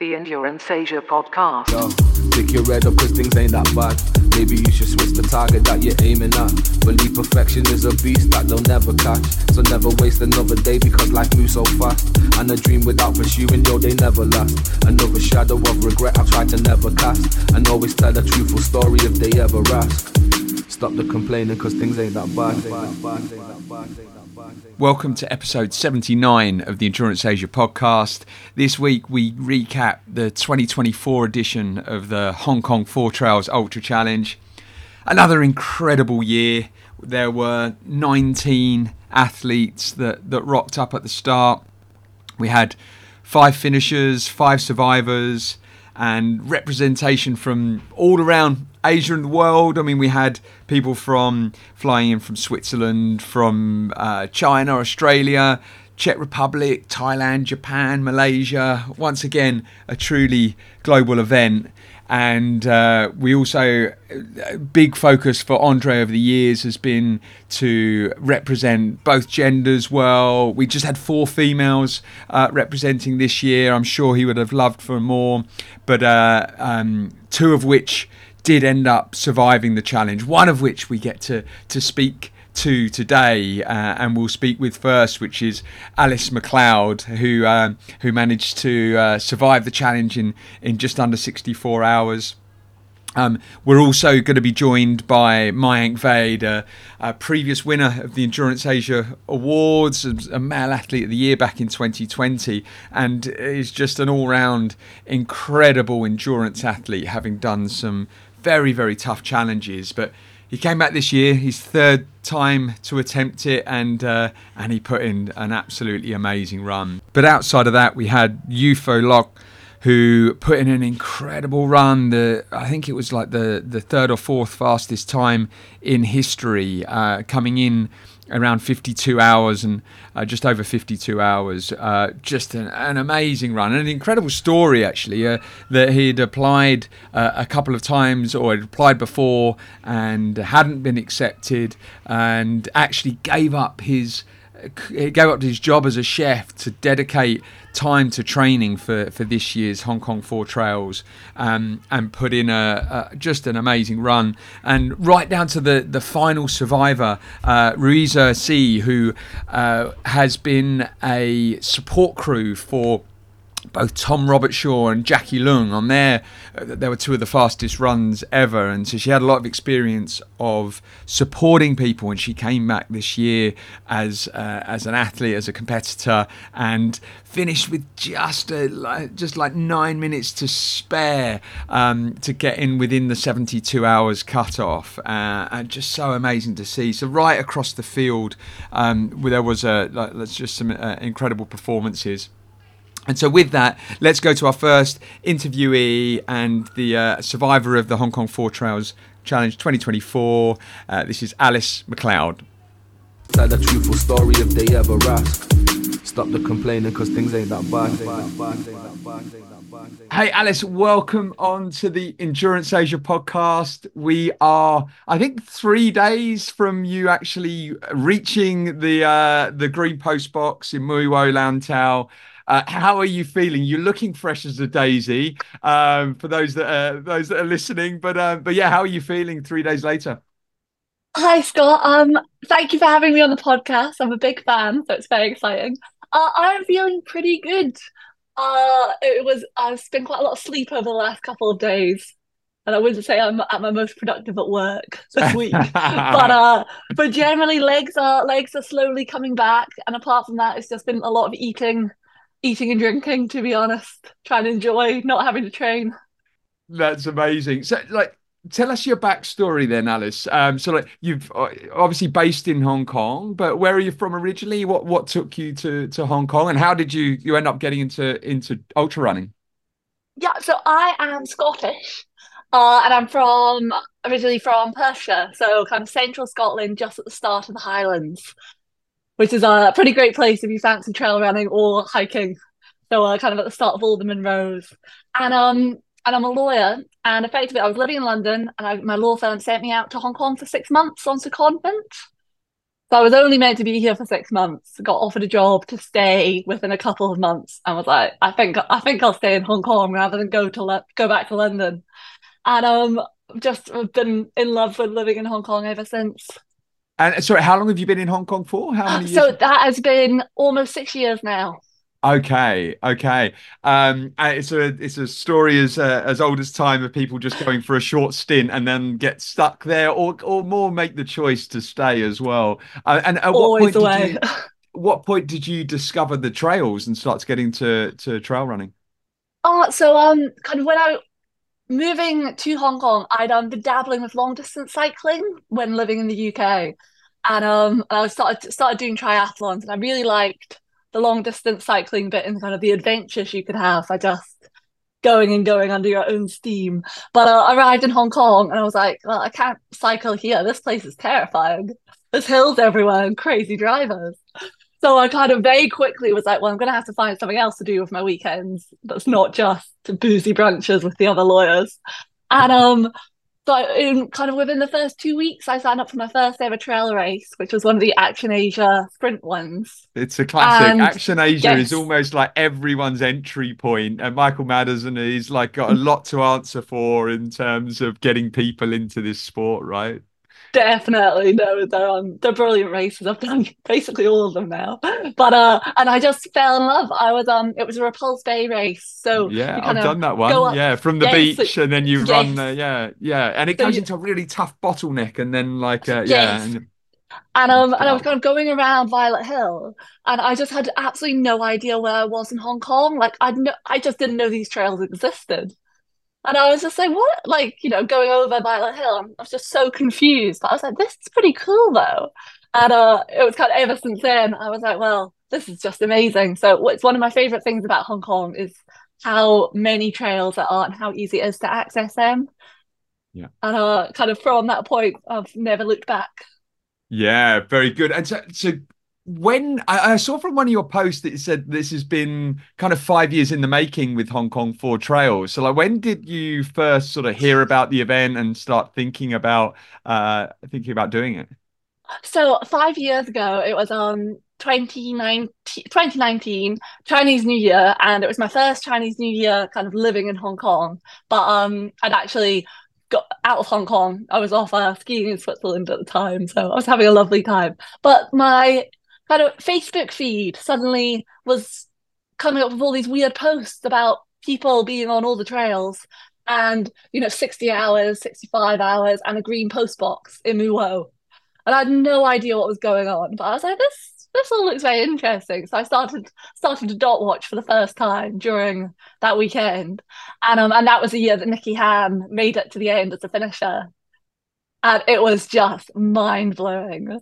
The Endurance Asia podcast. Yo, pick your head up cause things ain't that bad. Maybe you should switch the target that you're aiming at. Believe perfection is a beast that they'll never catch. So never waste another day because life moves so fast. And a dream without pursuing, yo, they never last. Another shadow of regret I try to never cast. And always tell a truthful story if they ever ask. Stop the complaining cause things ain't that bad. Welcome to episode 79 of the Endurance Asia podcast. This week we recap the 2024 edition of the Hong Kong Four Trails Ultra Challenge. Another incredible year. There were 19 athletes that, that rocked up at the start. We had five finishers, five survivors, and representation from all around Asia and the world. I mean, we had people from flying in from Switzerland, from uh, China, Australia, Czech Republic, Thailand, Japan, Malaysia. Once again, a truly global event. And uh, we also, a big focus for Andre over the years has been to represent both genders well. We just had four females uh, representing this year. I'm sure he would have loved for more, but uh, um, two of which did end up surviving the challenge. One of which we get to to speak to today, uh, and we'll speak with first, which is Alice McLeod, who um, who managed to uh, survive the challenge in in just under 64 hours. Um, we're also going to be joined by Mayank Vaid, a, a, previous winner of the Endurance Asia Awards, a male athlete of the year back in 2020, and is just an all round incredible endurance athlete, having done some very, very tough challenges. But he came back this year, his third time to attempt it, and uh, and he put in an absolutely amazing run. But outside of that, we had Ufo Lock, who put in an incredible run. The I think it was like the the third or fourth fastest time in history, uh, coming in around 52 hours and uh, just over 52 hours. Uh, just an, an, amazing run, and an incredible story actually uh, that he'd applied uh, a couple of times or had applied before and hadn't been accepted, and actually gave up his gave up his job as a chef to dedicate time to training for, for this year's Hong Kong Four Trails um, and put in a, a, just an amazing run. And right down to the, the final survivor, uh, Ruiza C, who uh, has been a support crew for both Tom Robertshaw and Jackie Lung on there. Uh, they were two of the fastest runs ever, and so she had a lot of experience of supporting people. And she came back this year as uh, as an athlete, as a competitor, and finished with just a, like, just like nine minutes to spare um, to get in within the 72 hours cutoff, uh, and just so amazing to see. So right across the field, um, there was a like, just some uh, incredible performances. And so, with that, let's go to our first interviewee and the uh, survivor of the Hong Kong Four Trails Challenge 2024. Uh, this is Alice McLeod. Tell a truthful story if they ever ask. Stop the complaining because things ain't that bad. Hey, Alice, welcome on to the Endurance Asia podcast. We are, I think, three days from you actually reaching the uh, the Green Post box in Mui Wo Lantau. Uh, how are you feeling? You're looking fresh as a daisy. Um, for those that are, those that are listening, but uh, but yeah, how are you feeling three days later? Hi Scott. Um, thank you for having me on the podcast. I'm a big fan, so it's very exciting. Uh, I'm feeling pretty good. Uh, it was I've spent quite a lot of sleep over the last couple of days, and I wouldn't say I'm at my most productive at work this week. but uh, but generally legs are legs are slowly coming back, and apart from that, it's just been a lot of eating eating and drinking, to be honest, trying to enjoy not having to train. That's amazing. So, like, tell us your backstory then, Alice. Um, so, like, you've uh, obviously based in Hong Kong, but where are you from originally? What what took you to to Hong Kong, and how did you you end up getting into into ultra running? Yeah, so I am Scottish, uh, and I'm from originally from Perthshire, so kind of central Scotland, just at the start of the Highlands which is a pretty great place if you fancy trail running or hiking. So uh, kind of at the start of Alderman Road. And um and I'm a lawyer and effectively I was living in London and I, my law firm sent me out to Hong Kong for six months on secondment. So So I was only meant to be here for six months. Got offered a job to stay within a couple of months, and was like, I think I think I'll stay in Hong Kong rather than go to Le- go back to London. And um, just been in love with living in Hong Kong ever since. And sorry, how long have you been in Hong Kong for? How many years? So that has been almost six years now. Okay, okay. Um, it's a it's a story as uh, as old as time of people just going for a short stint and then get stuck there, or or more make the choice to stay as well. Uh, and at Always what point did you what point did you discover the trails and start getting to to trail running? Oh, so um, kind of when I moving to Hong Kong, I'd um been dabbling with long distance cycling when living in the UK, and um I started started doing triathlons, and I really liked the long distance cycling bit and kind of the adventures you could have by just going and going under your own steam. But uh, I arrived in Hong Kong and I was like, well, I can't cycle here. This place is terrifying. There's hills everywhere and crazy drivers. So I kind of very quickly was like, well, I'm going to have to find something else to do with my weekends that's not just boozy brunches with the other lawyers. And um, so in kind of within the first two weeks, I signed up for my first ever trail race, which was one of the Action Asia sprint ones. It's a classic. And- Action Asia yes. is almost like everyone's entry point, and Michael Maddess he's like got a lot to answer for in terms of getting people into this sport, right? Definitely, no, they're um, they're brilliant races. I've done basically all of them now, but uh, and I just fell in love. I was um, it was a Repulse Bay race, so Yeah, I've done that one. up- Yeah, from the Yes, beach, and then you run yes. the yeah, yeah, and it goes into a really tough bottleneck, and then like uh, yeah, and and um, and I was kind of going around Violet Hill, and I just had absolutely no idea where I was in Hong Kong. Like I no, I just didn't know these trails existed, and I was just like, what? Like you know, going over Violet Hill, I was just so confused. But I was like, this is pretty cool though, and uh, it was kind of ever since then. I was like, well, this is just amazing. So it's one of my favorite things about Hong Kong is how many trails there are and how easy it is to access them. Yeah. And uh, kind of from that point, I've never looked back. Yeah, very good. And so, so when I, I saw from one of your posts that it said this has been kind of five years in the making with Hong Kong Four Trails. So, like, when did you first sort of hear about the event and start thinking about uh thinking about doing it? So five years ago, it was on 2019, 2019 Chinese New Year, and it was my first Chinese New Year kind of living in Hong Kong. But um, I'd actually got out of Hong Kong. I was off uh, skiing in Switzerland at the time, so I was having a lovely time. But my kind of Facebook feed suddenly was coming up with all these weird posts about people being on all the trails. And you know, 60 hours, 65 hours, and a green post box in Mui Wo and I had no idea what was going on. But I was like, this this all looks very interesting. So I started started to dot watch for the first time during that weekend, and um and that was the year that Nikki Han made it to the end as a finisher, and it was just mind blowing.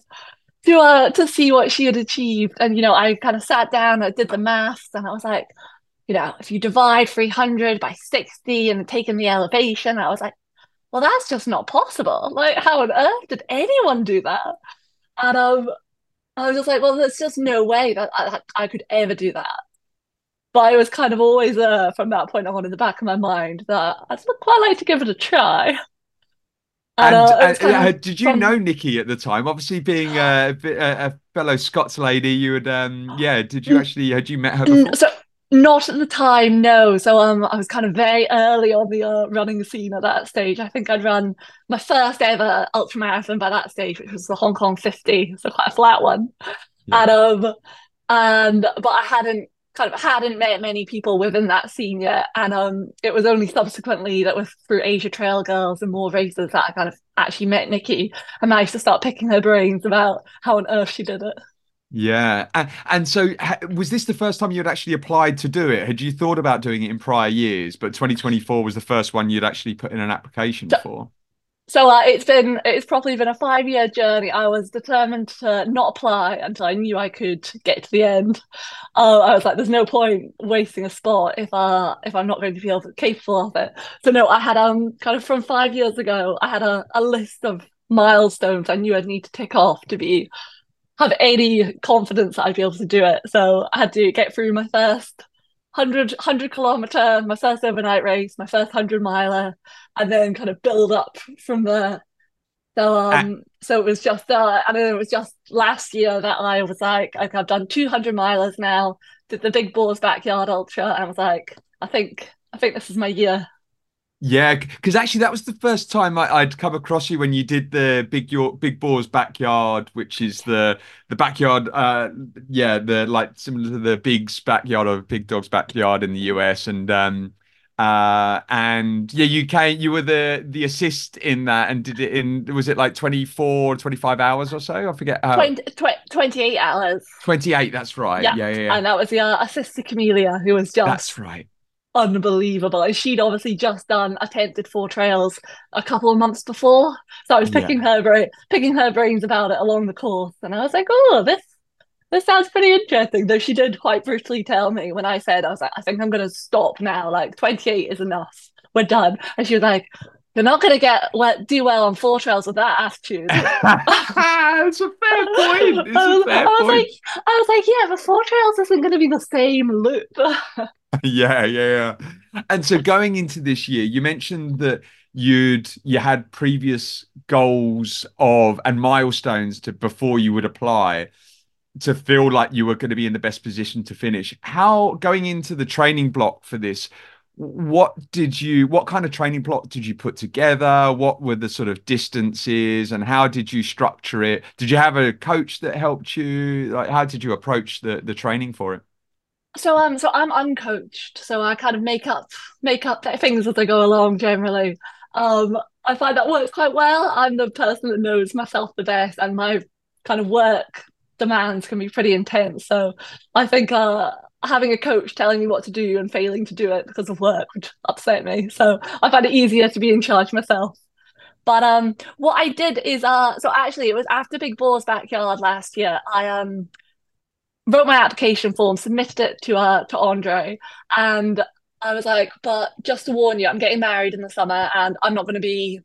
To uh to see what she had achieved, and you know, I kind of sat down, I did the maths, and I was like, you know, if you divide 300 by 60 and taking the elevation, I was like, well, that's just not possible. Like, how on earth did anyone do that? And um, I was just like, well, there's just no way that I, I could ever do that. But I was kind of always uh, from that point on in the back of my mind that I'd quite like to give it a try. And, uh, uh, uh, did you from- know Nikki at the time? Obviously, being a, a, a fellow Scots lady, you would um yeah. Did you Mm. actually had you met her Mm, before? So not at the time, no. So um, I was kind of very early on the uh, running scene at that stage. I think I'd run my first ever ultramarathon by that stage, which was the Hong Kong 50, so quite a flat one. Yeah. And um, and but I hadn't kind of hadn't met many people within that scene yet, and um, it was only subsequently that was through Asia Trail Girls and more races that I kind of actually met Nikki and managed to start picking her brains about how on earth she did it. Yeah, and, and so ha, was this the first time you had actually applied to do it? Had you thought about doing it in prior years, but 2024 was the first one you'd actually put in an application So- for? So uh, it's been it's probably been a five year journey. I was determined to not apply until I knew I could get to the end. Uh, I was like, there's no point wasting a spot if uh if I'm not going to be able capable of it. So no, I had um kind of from five years ago, I had a, a list of milestones I knew I'd need to tick off to be have any confidence that I'd be able to do it. So I had to get through my first 100, 100 kilometer, my first overnight race, my first 100 miler, and then kind of build up from there. So um, so it was just uh, and it was just last year that I was like, like I've done 200 milers now, did the Big Boars Backyard Ultra, and I was like, I think I think this is my year. Yeah, because actually that was the first time I, would come across you when you did the Big York Big Boars Backyard, which is the the backyard, uh, yeah, the like similar to the Big's backyard or Big Dog's backyard in the US, and um, uh, and yeah, you came, you were the the assist in that, and did it in was it like 24, 25 hours or so? I forget how. 20, 28 hours. 28, that's right. Yeah, yeah, yeah. yeah. And that was the uh, assist to Camelia, who was just. That's right unbelievable. And she'd obviously just done attempted four trails a couple of months before. So I was picking yeah. her brain picking her brains about it along the course. And I was like, oh, this this sounds pretty interesting. Though she did quite brutally tell me when I said, I was like, I think I'm gonna stop now. Like 28 is enough. We're done. And she was like, you're not going to get well, do well on four trails with that attitude. it's a fair point. It's I was, a fair I was point. like, I was like, yeah, but four trails isn't going to be the same loop. yeah, yeah, yeah. And so going into this year, you mentioned that you'd you had previous goals of and milestones to before you would apply to feel like you were going to be in the best position to finish. How going into the training block for this, what did you what kind of training block did you put together what were the sort of distances and how did you structure it did you have a coach that helped you like how did you approach the the training for it so um, so I'm uncoached, so I kind of make up make up things as I go along. Generally, um, I find that works quite well. I'm the person that knows myself the best, and my kind of work demands can be pretty intense. So I think uh, having a coach telling me what to do and failing to do it because of work would upset me. So I find it easier to be in charge myself. But um, what I did is uh, so actually it was after Big Boars Backyard last year. I um wrote my application form, submitted it to uh to Andre, and I was like, but just to warn you, I'm getting married in the summer and I'm not going to be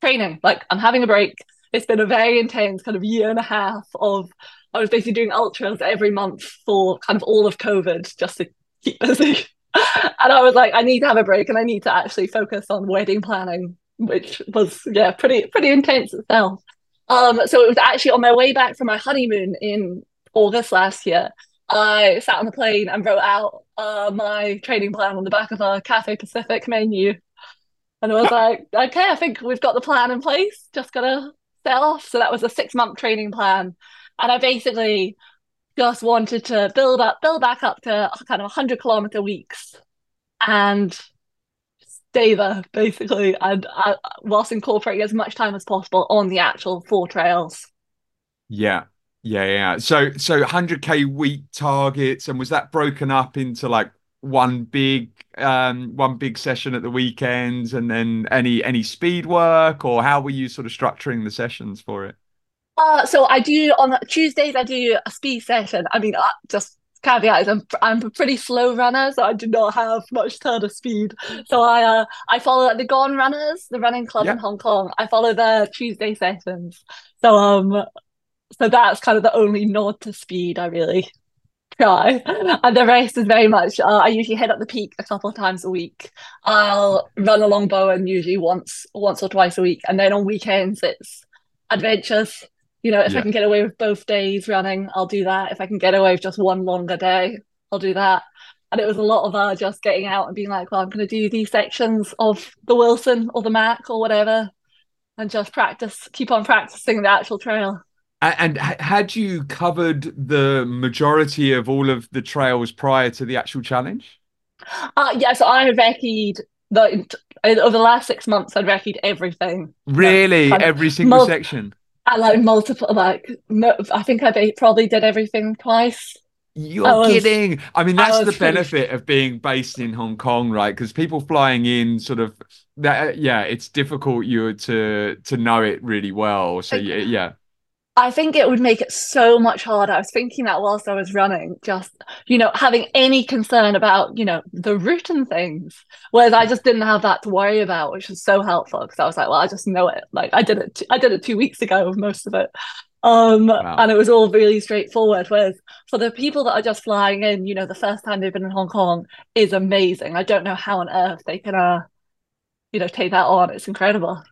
training. Like I'm having a break. It's been a very intense kind of year and a half of I was basically doing ultras every month for kind of all of COVID just to keep busy. and I was like, I need to have a break and I need to actually focus on wedding planning, which was yeah, pretty pretty intense itself. Um, so it was actually on my way back from my honeymoon in August last year, I sat on the plane and wrote out uh, my training plan on the back of a Cathay Pacific menu. And I was like, okay, I think we've got the plan in place, just gotta set off. So that was a six month training plan. And I basically just wanted to build up, build back up to kind of 100 kilometer weeks and stay there basically. And uh, whilst incorporating as much time as possible on the actual four trails. Yeah. Yeah, yeah. So so 100k week targets, and was that broken up into like one big um one big session at the weekends, and then any any speed work, or how were you sort of structuring the sessions for it? Uh, so I do on Tuesdays I do a speed session. I mean, uh, just caveat is I'm I'm a pretty slow runner, so I do not have much turn of speed. So I uh I follow the Gone Runners, the running club in Hong Kong. I follow their Tuesday sessions. So um so that's kind of the only nod to speed I really try. And the rest is very much uh, I usually head up the peak a couple of times a week. I'll run along Bowen usually once once or twice a week, and then on weekends it's adventures. You know, if Yeah. I can get away with both days running, I'll do that. If I can get away with just one longer day, I'll do that. And it was a lot of uh, just getting out and being like, well, I'm going to do these sections of the Wilson or the Mac or whatever, and just practice, keep on practicing the actual trail. And had you covered the majority of all of the trails prior to the actual challenge? Uh, yeah, so I recce'd the over the last six months. I'd recce'd everything. Really, of every single mul- section. I like multiple, like I think I probably did everything twice. You're I was- kidding. I mean, I that's the benefit of being based in Hong Kong, right? Because people flying in sort of that, yeah, it's difficult you to to know it really well. So yeah, yeah, I think it would make it so much harder. I was thinking that whilst I was running, just you know, having any concern about you know the route and things, whereas I just didn't have that to worry about, which was so helpful because I was like, well, I just know it. Like I did it, t- I did it two weeks ago, with most of it, um, Wow. and it was all really straightforward. Whereas for the people that are just flying in, you know, the first time they've been in Hong Kong is amazing. I don't know how on earth they can, uh, you know, take that on. It's incredible.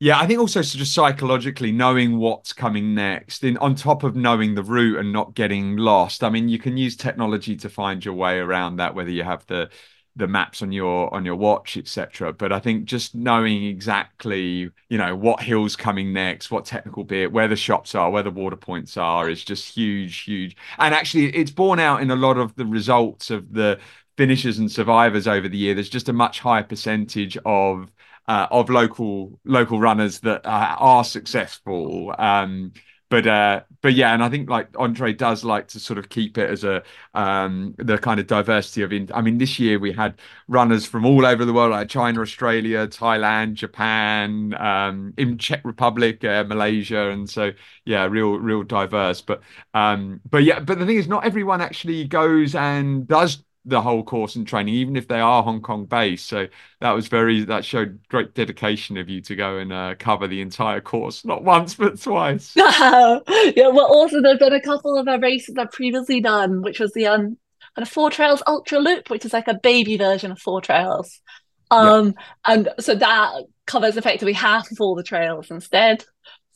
Yeah, I think also so just psychologically knowing what's coming next, in on top of knowing the route and not getting lost. I mean, you can use technology to find your way around that, whether you have the the maps on your on your watch, etc. But I think just knowing exactly, you know, what hill's coming next, what technical bit, where the shops are, where the water points are, is just huge, huge. And actually, it's borne out in a lot of the results of the finishers and survivors over the year. There's just a much higher percentage of uh, of local local runners that uh, are successful. Um, but uh, but yeah, and I think like Andre does like to sort of keep it as a um, the kind of diversity of. In- I mean, this year we had runners from all over the world, like China, Australia, Thailand, Japan, um, in Czech Republic, uh, Malaysia, and so yeah, real real diverse. But um, but yeah, but the thing is, not everyone actually goes and does the whole course and training, even if they are Hong Kong based. So that was very that showed great dedication of you to go and uh, cover the entire course, not once but twice. yeah, well, also there's been a couple of uh, races I've previously done, which was the um and a Four Trails Ultra Loop, which is like a baby version of Four Trails. Um, and so that covers effectively half of all the trails instead.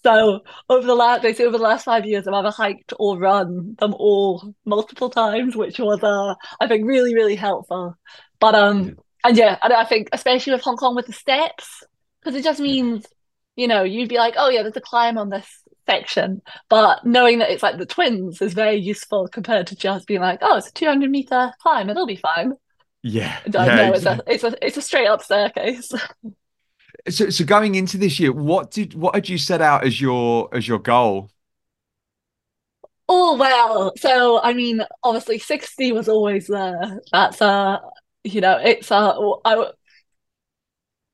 So over the last, say over the last five years, I've either hiked or run them all multiple times, which was, uh, I think, really, really helpful. But um, and yeah, and I think especially with Hong Kong with the steps, because it just means, you know, you'd be like, oh yeah, there's a climb on this section, but knowing that it's like the twins is very useful compared to just being like, oh, it's a 200 meter climb, it'll be fine. Yeah, I yeah, know exactly. it's a it's a it's a straight up staircase. So, so going into this year, what did what had you set out as your as your goal? Oh well, so I mean, obviously, sixty was always there. That's uh, you know, it's uh, I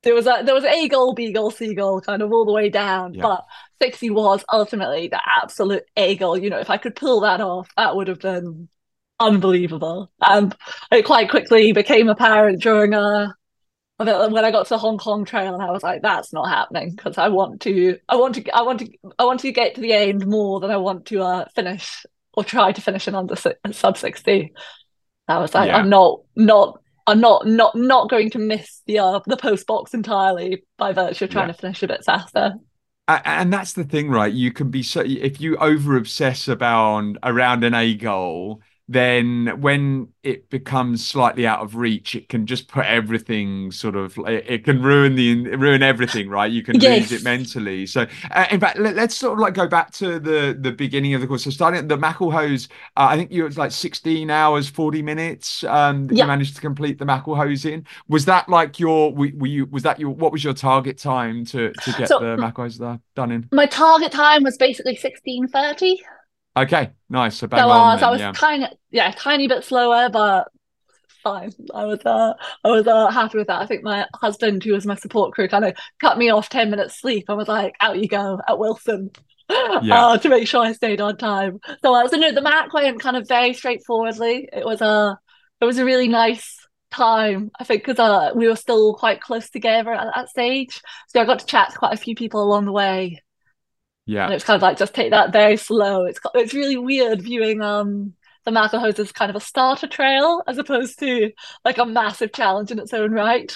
there was a there was A goal, B goal, C goal, kind of all the way down, Yeah, but sixty was ultimately the absolute A goal. You know, if I could pull that off, that would have been unbelievable. And it quite quickly became apparent during when I got to the Hong Kong trail, and I was like, "That's not happening," because I want to, I want to, I want to, I want to get to the end more than I want to uh, finish or try to finish in under sub sixty. I was like, yeah, I'm not, not, I'm not, not, not going to miss the uh, the post box entirely by virtue of trying yeah. to finish a bit faster. And that's the thing, right? You can be so if you over obsess about around an A goal, then when it becomes slightly out of reach, it can just put everything sort of it, it can ruin the ruin everything, right? You can lose it mentally. So, uh, in fact, let, us sort of like go back to the the beginning of the course. So, starting at the Maclehose, uh, I think you was like 16 hours, 40 minutes um, that you managed to complete the Maclehose in. Was that like your were, were you was that your what was your target time to to get So the Maclehose done in? my target time was basically sixteen thirty. Okay, nice. So So uh, so I was yeah. tiny, yeah, tiny bit slower, but fine. I was uh I was uh happy with that. I think my husband, who was my support crew, kind of cut me off 10 minutes sleep I was like, out you go at Wilson. Yeah. Uh, to make sure I stayed on time. So uh, so no, the Mac went kind of very straightforwardly. It was a it was a really nice time, I think, because uh we were still quite close together at that stage. So I got to chat to quite a few people along the way. Yeah. And it's kind of like just take that very slow. It's it's really weird viewing um the Maclehose as kind of a starter trail as opposed to like a massive challenge in its own right.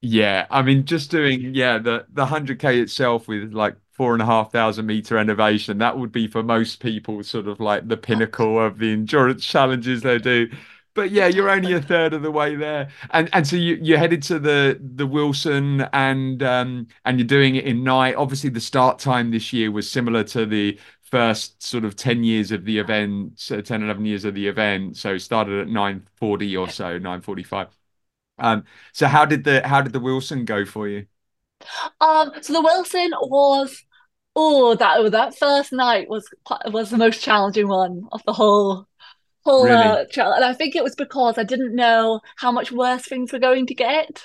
Yeah. I mean, just doing, yeah, the the 100K itself with like four and a half thousand meter elevation, that would be for most people sort of like the pinnacle of the endurance challenges they do. But yeah, you're only a third of the way there. And and so you you're headed to the the Wilson and um and you're doing it in night. Obviously the start time this year was similar to the first sort of 10 years of the event, so 10, 11 years of the event. So started at 9:40 or so, 9:45. Um, so how did the how did the Wilson go for you? Um, so the Wilson was oh that that first night was was the most challenging one of the whole whole Really? uh, trail, and I think it was because I didn't know how much worse things were going to get.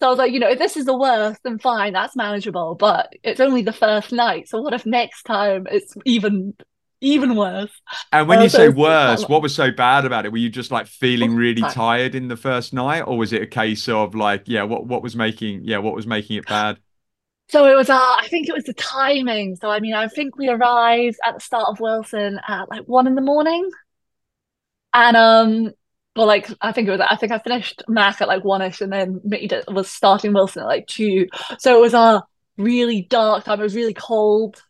So I was like, you know, if this is the worst, then fine, that's manageable. But it's only the first night, so what if next time it's even even worse? And when Uh, you so say it's, it's quite worse, what was so bad about it? Were you just like feeling really tired in the first night, or was it a case of like, yeah, what what was making yeah, what was making it bad? So it was, uh, I think it was the timing. So I mean, I think we arrived at the start of Wilson at like one in the morning, and um, well, like I think it was, I think I finished Mac at like one-ish, and then Mickey did, was starting Wilson at like two. So it was a really dark time. It was really cold.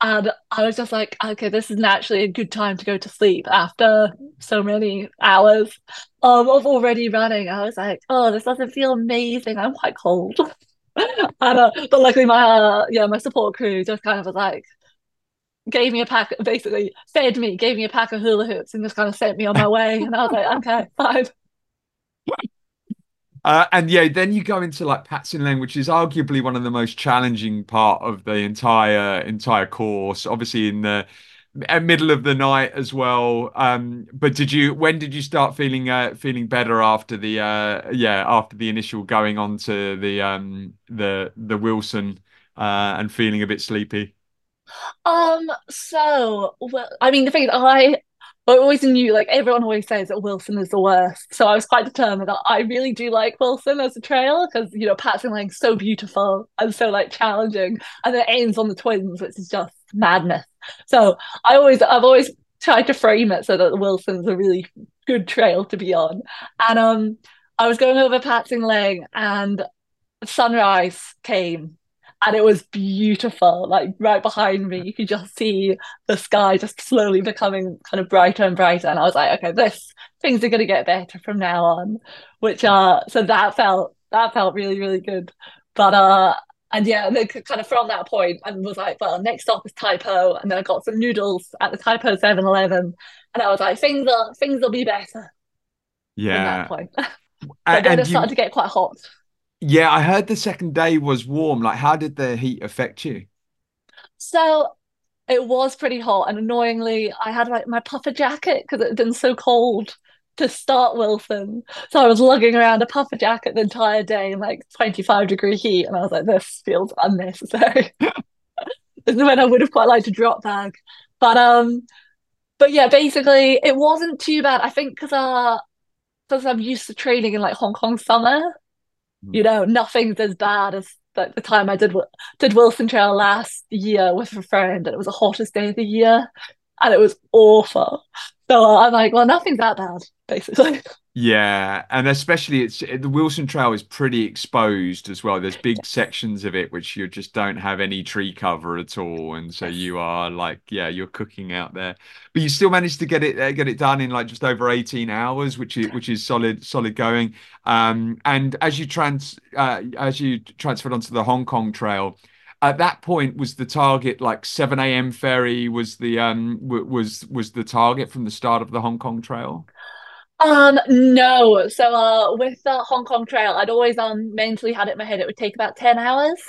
And I was just like, okay, this is naturally a good time to go to sleep after so many hours um, of already running. I was like, oh, this doesn't feel amazing. I'm quite cold. and, uh, but luckily, my uh, yeah, my support crew just kind of was like, gave me a pack, basically fed me, gave me a pack of hula hoops, and just kind of sent me on my way. And I was like, okay, fine. Uh, and yeah, then you go into like Pat Sin Leng, which is arguably one of the most challenging part of the entire entire course. Obviously, in the uh, middle of the night as well. Um, but did you? When did you start feeling uh, feeling better after the uh, yeah after the initial going on to the um, the the Wilson uh, and feeling a bit sleepy? Um, so well, I mean, the thing is, I I always knew, like everyone always says that Wilson is the worst. So I was quite determined that I really do like Wilson as a trail because you know Pat Sin Leng's so beautiful and so like challenging, and then it ends on the twins, which is just madness. So I always, I've always tried to frame it so that Wilson's a really good trail to be on. And um, I was going over Pat Sin Leng, and sunrise came and it was beautiful. Like right behind me, you could just see the sky just slowly becoming kind of brighter and brighter. And I was like, okay, this things are gonna get better from now on. Which uh, so that felt that felt really really good. But uh, and yeah, and then kind of from that point, and was like, well, next stop is Tai Po, and then I got some noodles at the Tai Po 7-Eleven, and I was like, things are things will be better. Yeah. At that point. but then it started you... to get quite hot. Yeah, I heard the second day was warm. Like, how did the heat affect you? So it was pretty hot, and annoyingly, I had like my puffer jacket because it had been so cold to start Wilson. So I was lugging around a puffer jacket the entire day in like 25 degree heat, and I was like, this feels unnecessary. this is when I would have quite liked to drop bag. But um, but yeah, basically it wasn't too bad. I think because uh because I'm used to training in like Hong Kong summer, you know, nothing's as bad as the, the time I did did Wilson Trail last year with a friend, and it was the hottest day of the year, and it was awful. So I'm like, well, nothing's that bad, basically. Yeah, and especially it's the Wilson Trail is pretty exposed as well. There's big sections of it which you just don't have any tree cover at all, and so you are like, yeah, you're cooking out there. But you still managed to get it uh, get it done in like just over 18 hours, which is which is solid solid going. Um, and as you trans uh, as you transferred onto the Hong Kong Trail, at that point was the target like 7 a.m. ferry was the um was was the target from the start of the Hong Kong Trail. Um, no. So uh with the Hong Kong Trail, I'd always um mentally had it in my head it would take about 10 hours.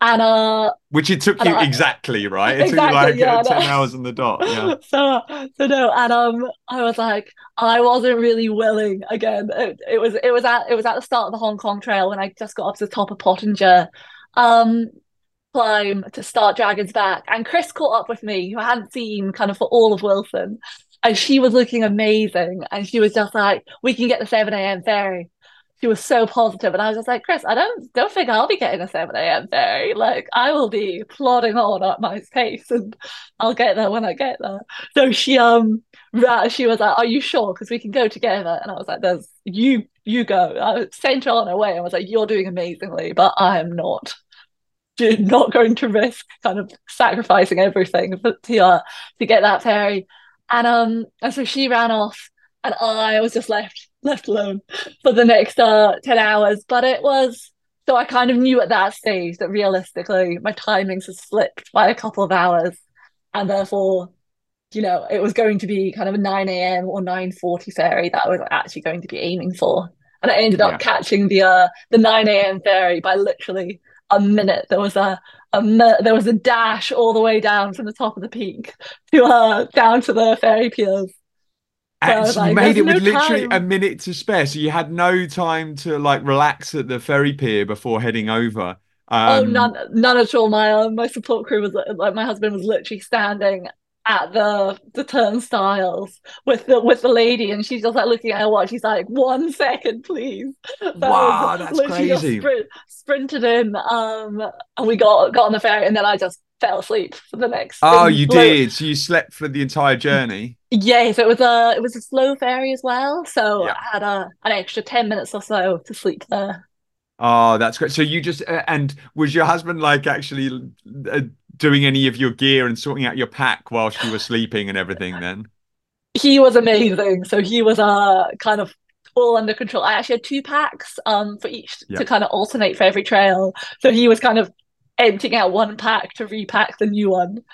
And uh Which it took you I, exactly, right? It exactly, took you like yeah, uh, 10 no. hours on the dot. Yeah. so so no, and um I was like, I wasn't really willing again. It, it was it was at it was at the start of the Hong Kong Trail when I just got up to the top of Pottinger. Um climb to start Dragon's Back. And Chris caught up with me, who I hadn't seen kind of for all of Wilson and she was looking amazing. And she was just like, "We can get the seven a.m. ferry." She was so positive, and I was just like, "Chris, I don't don't think I'll be getting a seven a.m. ferry. Like, I will be plodding on at my pace, and I'll get there when I get there." So she um, she was like, "Are you sure? Because we can go together." And I was like, "There's you, you go." I sent her on her way. And was like, "You're doing amazingly, but I am not." not going to risk kind of sacrificing everything to uh, to get that ferry. And um, and so she ran off, and I was just left left alone for the next uh ten hours. But it was so I kind of knew at that stage that realistically my timings had slipped by a couple of hours, and therefore, you know, it was going to be kind of a nine a.m. or nine forty ferry that I was actually going to be aiming for. And I ended up yeah. catching the uh the nine a.m. ferry by literally a minute. There was a, a there was a dash all the way down from the top of the peak to uh down to the ferry piers. So, like, you made it no with literally a minute to spare, so you had no time to like relax at the ferry pier before heading over. Oh, um, oh, none, none at all. My uh, my support crew was like my husband was literally standing at the the turnstiles with the with the lady, and she's just like looking at her watch. She's like, "One second, please." That wow, that's crazy. Sprint, sprinted in, um, and we got got on the ferry, and then I just fell asleep for the next. Oh, you did. So you slept for the entire journey. Yeah, so it was a it was a slow ferry as well. So yeah. I had a an extra ten minutes or so to sleep there. Oh, that's great. So you just uh, and was your husband like actually uh, doing any of your gear and sorting out your pack whilst you were sleeping and everything? Then He was amazing. So he was uh kind of all under control. I actually had two packs um for each Yeah. to kind of alternate for every trail. So he was kind of emptying out one pack to repack the new one.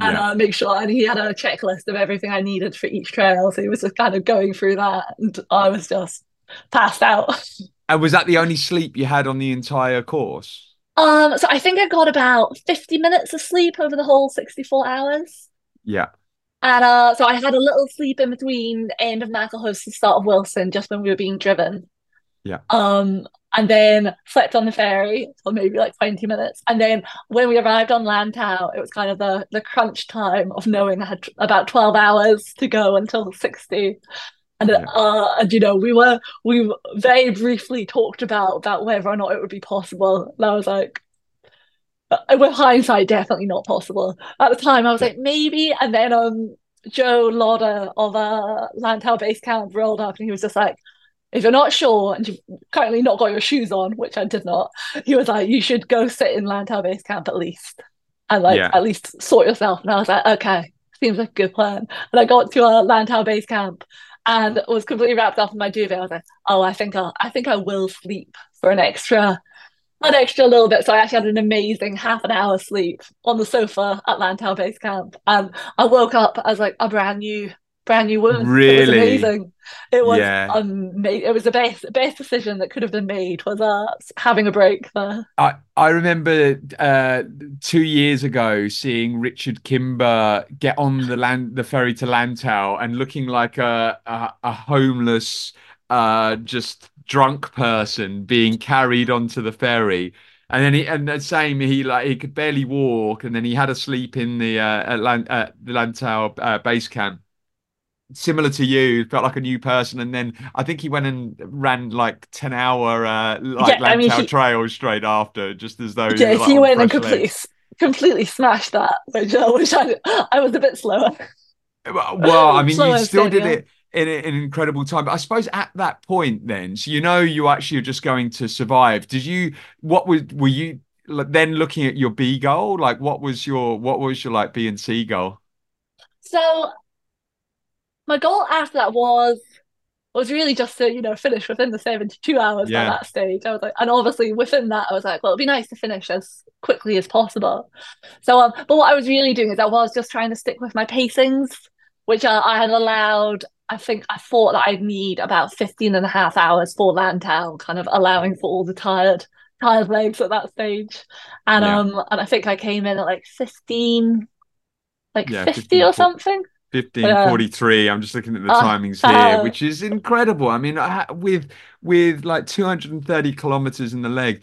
And Yeah. uh, make sure, and he had a checklist of everything I needed for each trail. So he was just kind of going through that, and I was just passed out. and was that the only sleep you had on the entire course? Um, so I think I got about 50 minutes of sleep over the whole 64 hours. Yeah, And uh, so I had a little sleep in between the end of to the start of Wilson, just when we were being driven. Yeah. Um, and then slept on the ferry for maybe like 20 minutes. And then when we arrived on Lantau, it was kind of the the crunch time of knowing I had about 12 hours to go until 60. And Yeah. uh, and you know, we were we very briefly talked about about whether or not it would be possible. And I was like, uh, with hindsight, definitely not possible. At the time, I was like, maybe. And then um, Joe Lauder of uh, Lantau Base Camp rolled up and he was just like, if you're not sure and you've currently not got your shoes on, which I did not, he was like, you should go sit in Lantau Base Camp at least and like Yeah. at least sort yourself. And I was like, okay, seems like a good plan. And I got to uh, Lantau Base Camp and was completely wrapped up in my duvet. I was like, oh, I think I'll, I think I will sleep for an extra an extra little bit. So I actually had an amazing half an hour sleep on the sofa at Lantau Base Camp. And I woke up as like a brand new, brand new woman. It was amazing. It was Yeah. amazing. It was the best best decision that could have been made was uh having a break there. I I remember uh, two years ago seeing Richard Kimber get on the land the ferry to Lantau and looking like a a, a homeless uh, just drunk person being carried onto the ferry. And then he and the same he like he could barely walk and then he had a sleep in the uh, at, Lan, at the Lantau uh, base camp. Similar to you, felt like a new person, and then I think he went and ran like ten hour uh, like Yeah, I mean, he- trails straight after, just as though Yeah, like, he went and completely legs. completely smashed that, which uh, which I I was a bit slower. Well, I mean, you still did it in an incredible time. But I suppose at that point, then, so you know, you actually are just going to survive. Did you? What was? Were you then looking at your B goal? Like, what was your? What was your like B and C goal? So my goal after that was was really just to, you know, finish within the 72 hours by that stage. I was like, and obviously within that, I was like, well, it'd be nice to finish as quickly as possible. So, um, but what I was really doing is I was just trying to stick with my pacings, which uh, I had allowed, I think I thought that I'd need about 15 and a half hours for Lantau, kind of allowing for all the tired, tired legs at that stage. And, Yeah. um, and I think I came in at like 15, like Yeah, 50 15, or something. Fifteen Yeah. forty-three. I'm just looking at the Uh, timings here, uh, which is incredible. I mean, I- with with like 230 kilometers in the leg,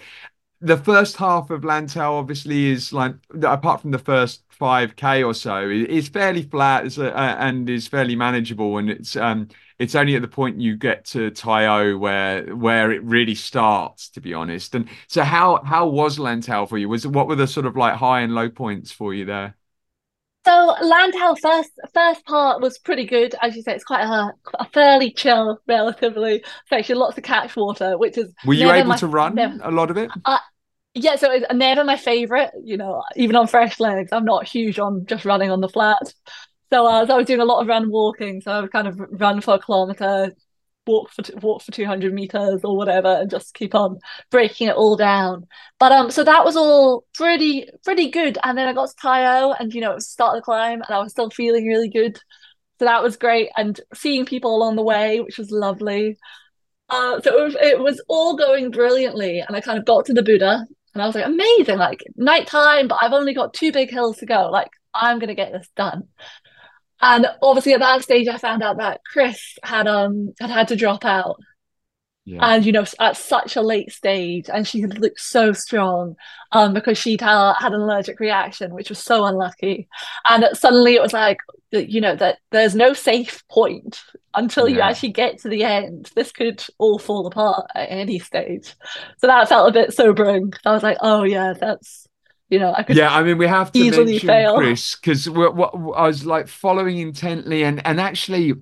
the first half of Lantau obviously is like, apart from the first 5k or so, it's fairly flat uh, and is fairly manageable. And it's um it's only at the point you get to Tai O where where it really starts, to be honest. And so, how how was Lantau for you? Was what were the sort of like high and low points for you there? So Lantau first first part was pretty good, as you say. It's quite a, a fairly chill, relatively. So actually, lots of catch water, which is Were you able my- to run never- a lot of it? yeah. So it's never my favorite. You know, even on fresh legs, I'm not huge on just running on the flat. So, uh, so I was doing a lot of run walking. So I would kind of run for a kilometer, walk for walk for 200 meters or whatever, and just keep on breaking it all down. But um, so that was all pretty pretty good. And then I got to Tai O, and you know, it was start the climb, and I was still feeling really good. So that was great, and seeing people along the way, which was lovely. Uh, so it was, it was all going brilliantly, and I kind of got to the Buddha, and I was like, amazing, like nighttime, but I've only got two big hills to go. Like I'm gonna get this done. And obviously, at that stage, I found out that Chris had um had had to drop out. Yeah. and you know at such a late stage and she had looked so strong um because she'd uh, had an allergic reaction which was so unlucky. And suddenly it was like that, you know that there's no safe point until you actually get to the end. This could all fall apart at any stage. So that felt a bit sobering. I was like oh yeah that's you know i could Yeah, I mean, we have to mention fail. Chris because I was like following intently, and and actually,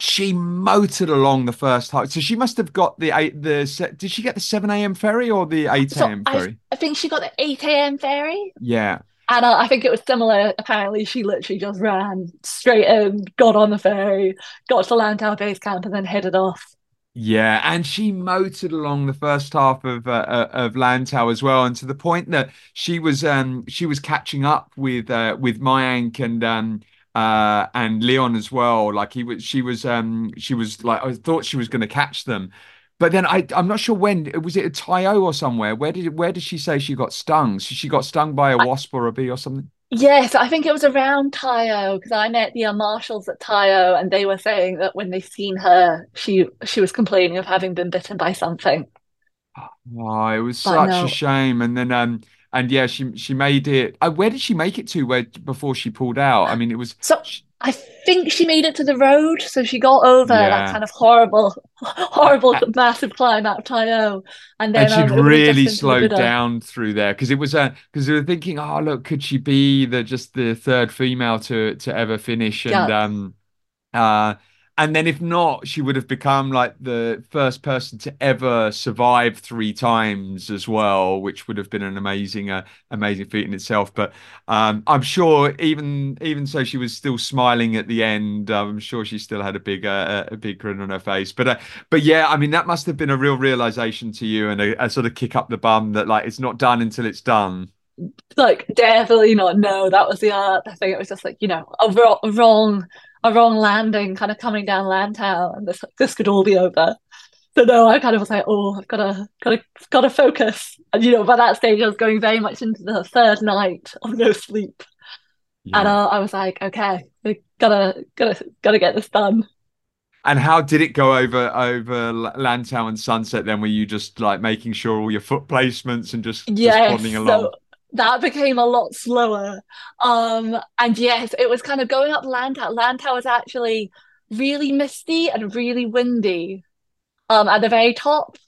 she motored along the first half. So she must have got the eight. The did she get the seven a.m. ferry or the eight a.m. I, ferry? I think she got the 8 a.m. ferry. Yeah, And uh, I think it was similar. Apparently, she literally just ran straight in, got on the ferry, got to Lantau base camp, and then headed off. Yeah, and she motored along the first half of uh, uh, of Lantau as well, and to the point that she was um she was catching up with uh, with Mayank and um uh and Leon as well. Like he was, she was um she was like I thought she was going to catch them. But then I, I'm not sure when was it a Tai O or somewhere? Where did where did she say she got stung? She got stung by a wasp or a bee or something? Yes, I think it was around Tai O because I met the marshals at Tai O, and they were saying that when they seen her, she she was complaining of having been bitten by something. Oh, it was But such a shame. And then um and yeah, she she made it. Uh, where did she make it to? Where before she pulled out? I mean, it was so sh- I think she made it to the road, so she got over that kind of horrible, horrible, a- massive climb out Tai O, and and then she'd um, it would have just really been to the slowed down through there because it was uh because they were thinking, oh look, could she be the just the third female to to ever finish? And Yeah, um Uh, and then if not, she would have become like the first person to ever survive three times as well, which would have been an amazing, uh, amazing feat in itself. But um, I'm sure even even so, she was still smiling at the end. I'm sure she still had a big uh, a big grin on her face. But uh, but yeah, I mean that must have been a real realization to you and a, a sort of kick up the bum that like it's not done until it's done. like definitely not. No, that was the uh, thing. It was just like you know a, a wrong, a wrong landing, kind of coming down Lantau, and this this could all be over. So no, I kind of was like, oh, I've got to, got to, got to focus. And you know, by that stage, I was going very much into the third night of no sleep, and uh, I was like, okay, we gotta, gotta, gotta get this done. And how did it go over over Lantau and Sunset then? Were you just like making sure all your foot placements and just just Yes, plodding along? so that became a lot slower. Um, and yes, it was kind of going up Lantau. Lantau was actually really misty and really windy. Um, at the very top.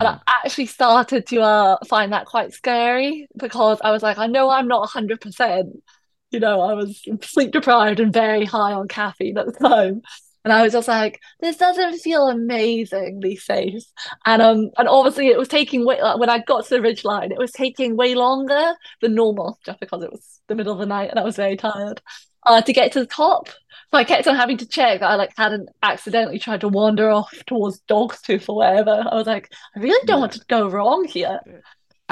And I Mm. actually started to uh find that quite scary because I was like, I know I'm not 100%. You know, I was sleep deprived and very high on caffeine at the time. And I was just like, this doesn't feel amazingly safe. And um and obviously it was taking way like, when I got to the ridge line, it was taking way longer than normal just because it was the middle of the night and I was very tired uh to get to the top. So I kept on having to check that I like hadn't accidentally tried to wander off towards Dogstooth or whatever. I was like, I really don't want to go wrong here.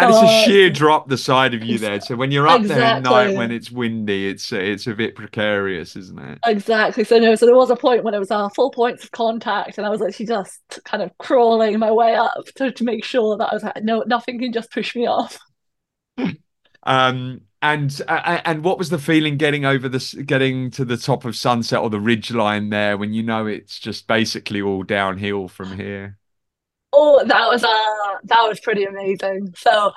And it's a uh, sheer drop the side of you there. So when you're up there at night when it's windy, it's it's a bit precarious, isn't it? exactly. So no, so there was a point when it was uh, full points of contact, and I was actually just kind of crawling my way up to, to make sure that I was like, no, nothing can just push me off. Um, and uh, and what was the feeling getting over this, getting to the top of Sunset or the ridge line there when you know it's just basically all downhill from here? Oh, that was uh that was pretty amazing. So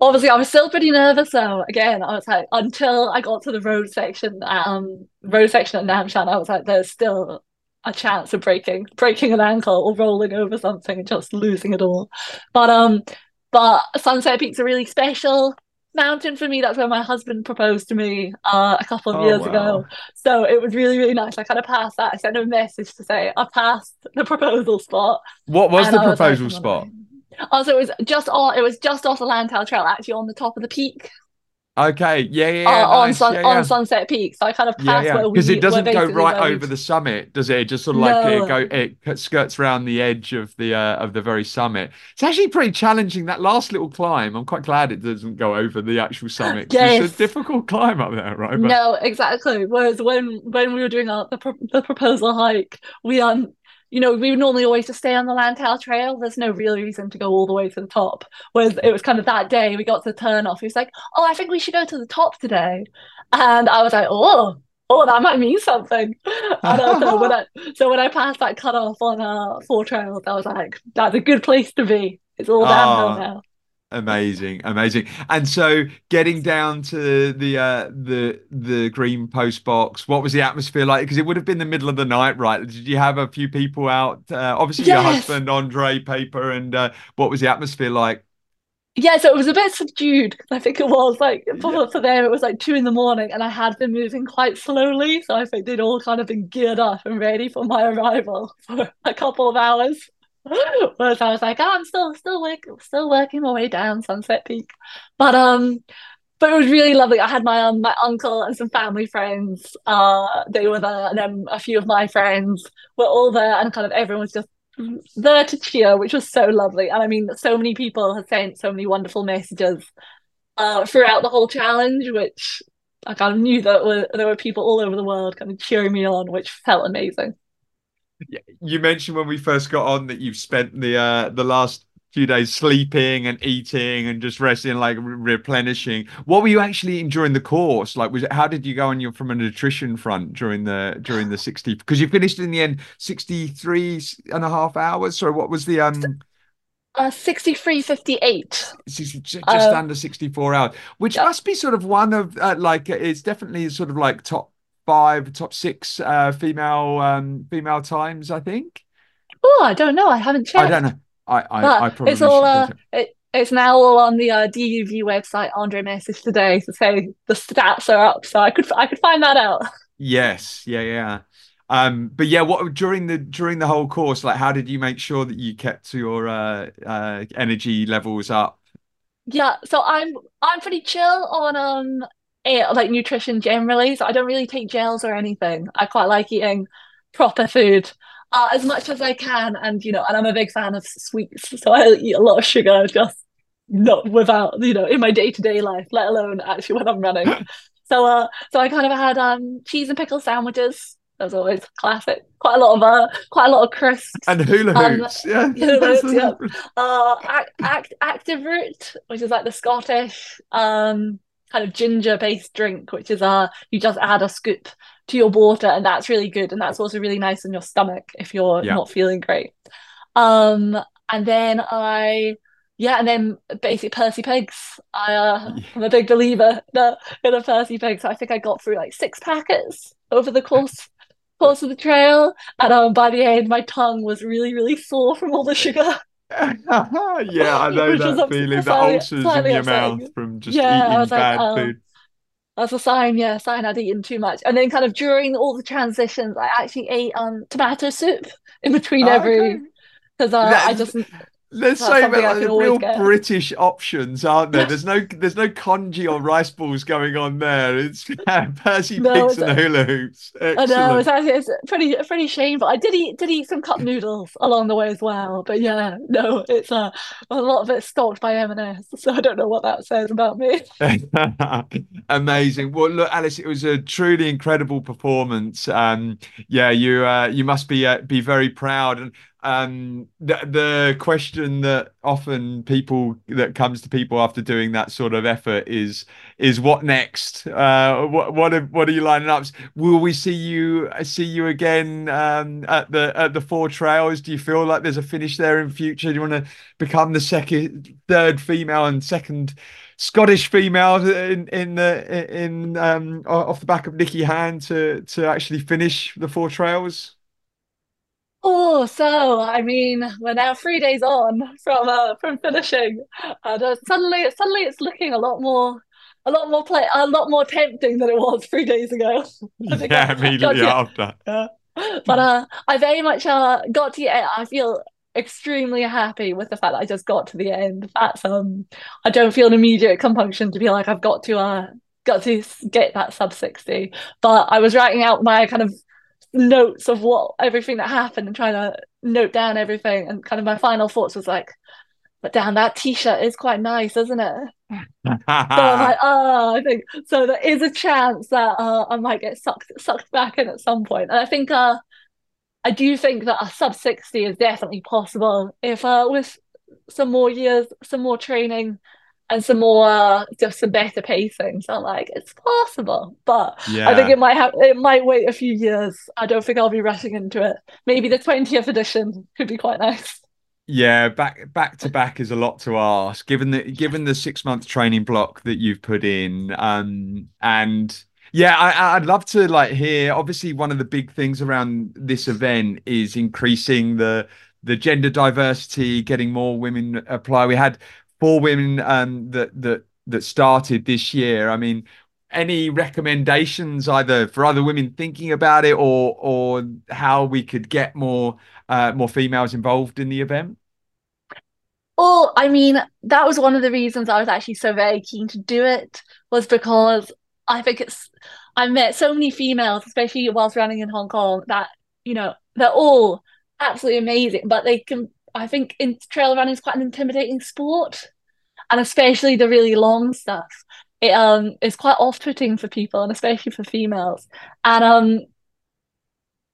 obviously I was still pretty nervous though. Again, I was like until I got to the road section, um road section at Nam Shan, I was like, there's still a chance of breaking breaking an ankle or rolling over something and just losing it all. But um but Sunset Peak's are really special mountain for me. That's where my husband proposed to me uh a couple of Oh years ago. So it was really, really nice. I kind of passed that. I sent a message to say I passed the proposal spot. What was the I was like, proposal on my spot? Also, it was just on. It was just off the Lantau Trail, actually on the top of the peak, Okay, yeah, yeah, uh, yeah, on Sun yeah, on. Sunset Peak. So I kind of Yeah, passed yeah, where because it doesn't go right over the summit, does it? It just sort of like it go it skirts around the edge of the uh, of the very summit. It's actually pretty challenging that last little climb. I'm quite glad it doesn't go over the actual summit because it's a difficult climb up there, right? But no, exactly. Whereas when when we were doing our, the pro the proposal hike, we um. You know, we would normally always just stay on the Lantau Trail. There's no real reason to go all the way to the top. Whereas it was kind of that day we got to the turn off. He was like, "Oh, I think we should go to the top today," and I was like, "Oh, oh, that might mean something." And so when I so when I passed that cutoff on uh four trails, I was like, "That's a good place to be. It's all downhill ah, now." Amazing, amazing. And so getting down to the uh the the green post box, what was the atmosphere like? Because it would have been the middle of the night, right? Did you have a few people out? Uh, obviously your husband, Andre Paper, and uh, what was the atmosphere like? Yeah, so it was a bit subdued because I think it was like for, for them it was like two in the morning and I had been moving quite slowly, so I think they'd all kind of been geared up and ready for my arrival for a couple of hours. Whereas I was like, oh, I'm still still working still working my way down Sunset Peak. But um but it was really lovely. I had my um, my uncle and some family friends. Uh, they were there, and then a few of my friends were all there, and kind of everyone was just there to cheer, which was so lovely. And I mean, so many people have sent so many wonderful messages uh, throughout the whole challenge, which I kind of knew that were, there were people all over the world kind of cheering me on, which felt amazing. You mentioned when we first got on that you've spent the uh, the last few days sleeping and eating and just resting, like re- replenishing. What were you actually eating during the course? Like, was it how did you go on your from a nutrition front during the during the sixty? Because you finished in the end 63 and a half hours. So what was the um? Uh, 63.58. Just uh, under 64 hours, which yeah. must be sort of one of uh, like it's definitely sort of like top five, top six uh, female um female times, I think. Oh, I don't know. I haven't checked. I don't know. I, I, I probably it's all uh, it, it's now all on the uh, DUV website. Andre messaged today to say the stats are up, so I could I could find that out. Yes, yeah, yeah. Um, but yeah, what during the during the whole course, like, how did you make sure that you kept your uh, uh, energy levels up? Yeah, so I'm I'm pretty chill on um like nutrition generally. So I don't really take gels or anything. I quite like eating proper food uh, as much as I can. And, you know, and I'm a big fan of sweets. So I eat a lot of sugar just not without, you know, in my day to day life, let alone actually when I'm running. so, uh, so I kind of had um cheese and pickle sandwiches. As always, classic. Quite a lot of uh, quite a lot of crisps and hula um, hoops. Um, yeah, hula hoops, yeah. Uh, act, act, active root, which is like the Scottish um kind of ginger based drink, which is uh you just add a scoop to your water, and that's really good, and that's also really nice on your stomach if you're yeah. not feeling great. Um, and then I, yeah, and then basic Percy pigs. I, uh, I'm a big believer in a Percy pig, so I think I got through like six packets over the course course of the trail, and um, by the end, my tongue was really, really sore from all the sugar. yeah, I know that feeling, the ulcers in your upsetting. mouth from just yeah, eating bad like, um, food. That's a sign, yeah, sign I'd eaten too much. And then kind of during all the transitions, I actually ate um tomato soup in between oh, every because okay. uh, I just there's so many real get. British options, aren't there? There's no there's no congee or rice balls going on there. It's yeah, Percy no, pigs and hula hoops. Excellent. I know it's it's pretty pretty shameful. I did eat did eat some cup noodles along the way as well, but yeah, no, it's uh, a lot of it stalked by M&S, so I don't know what that says about me. Amazing. Well, look, Alice, it was a truly incredible performance. Um, yeah, you uh, you must be uh, be very proud and um the the question that often people that comes to people after doing that sort of effort is is what next? Uh what what are, what are you lining up? Will we see you see you again um at the at the four trails? Do you feel like there's a finish there in future? Do you want to become the second third female and second Scottish female in in the in um off the back of Nikki Han to to actually finish the four trails Oh, so I mean, we're now three days on from uh, from finishing, and uh, suddenly, suddenly, it's looking a lot more, a lot more play, a lot more tempting than it was three days ago. yeah, immediately after. Yeah. But uh, I very much uh got to. I feel extremely happy with the fact that I just got to the end. That's um, I don't feel an immediate compunction to be like I've got to uh got to get that sub 60 but i was writing out my kind of notes of what everything that happened and trying to note down everything. And kind of my final thoughts was like, but damn, that t-shirt is quite nice, isn't it? so I'm like, oh, I think so. There is a chance that uh, I might get sucked sucked back in at some point, and I think uh, I do think that a sub sixty is definitely possible if uh, with some more years, some more training, and some more just some better pacing. So I'm like, it's possible, but yeah. I think it might have it might wait a few years. I don't think I'll be rushing into it. Maybe the 20th edition could be quite nice. Yeah, back back to back is a lot to ask, given the given the six month training block that you've put in. Um and yeah, I, I'd love to like hear. Obviously, one of the big things around this event is increasing the the gender diversity, getting more women apply. We had four women um, that that that started this year. I mean, any recommendations either for other women thinking about it or or how we could get more uh, more females involved in the event? Well, I mean, that was one of the reasons I was actually so very keen to do it was because I think it's I've met so many females, especially whilst running in Hong Kong, that you know they're all absolutely amazing, but they can. I think in trail running is quite an intimidating sport, and especially the really long stuff. It um is quite off-putting for people, and especially for females. And um,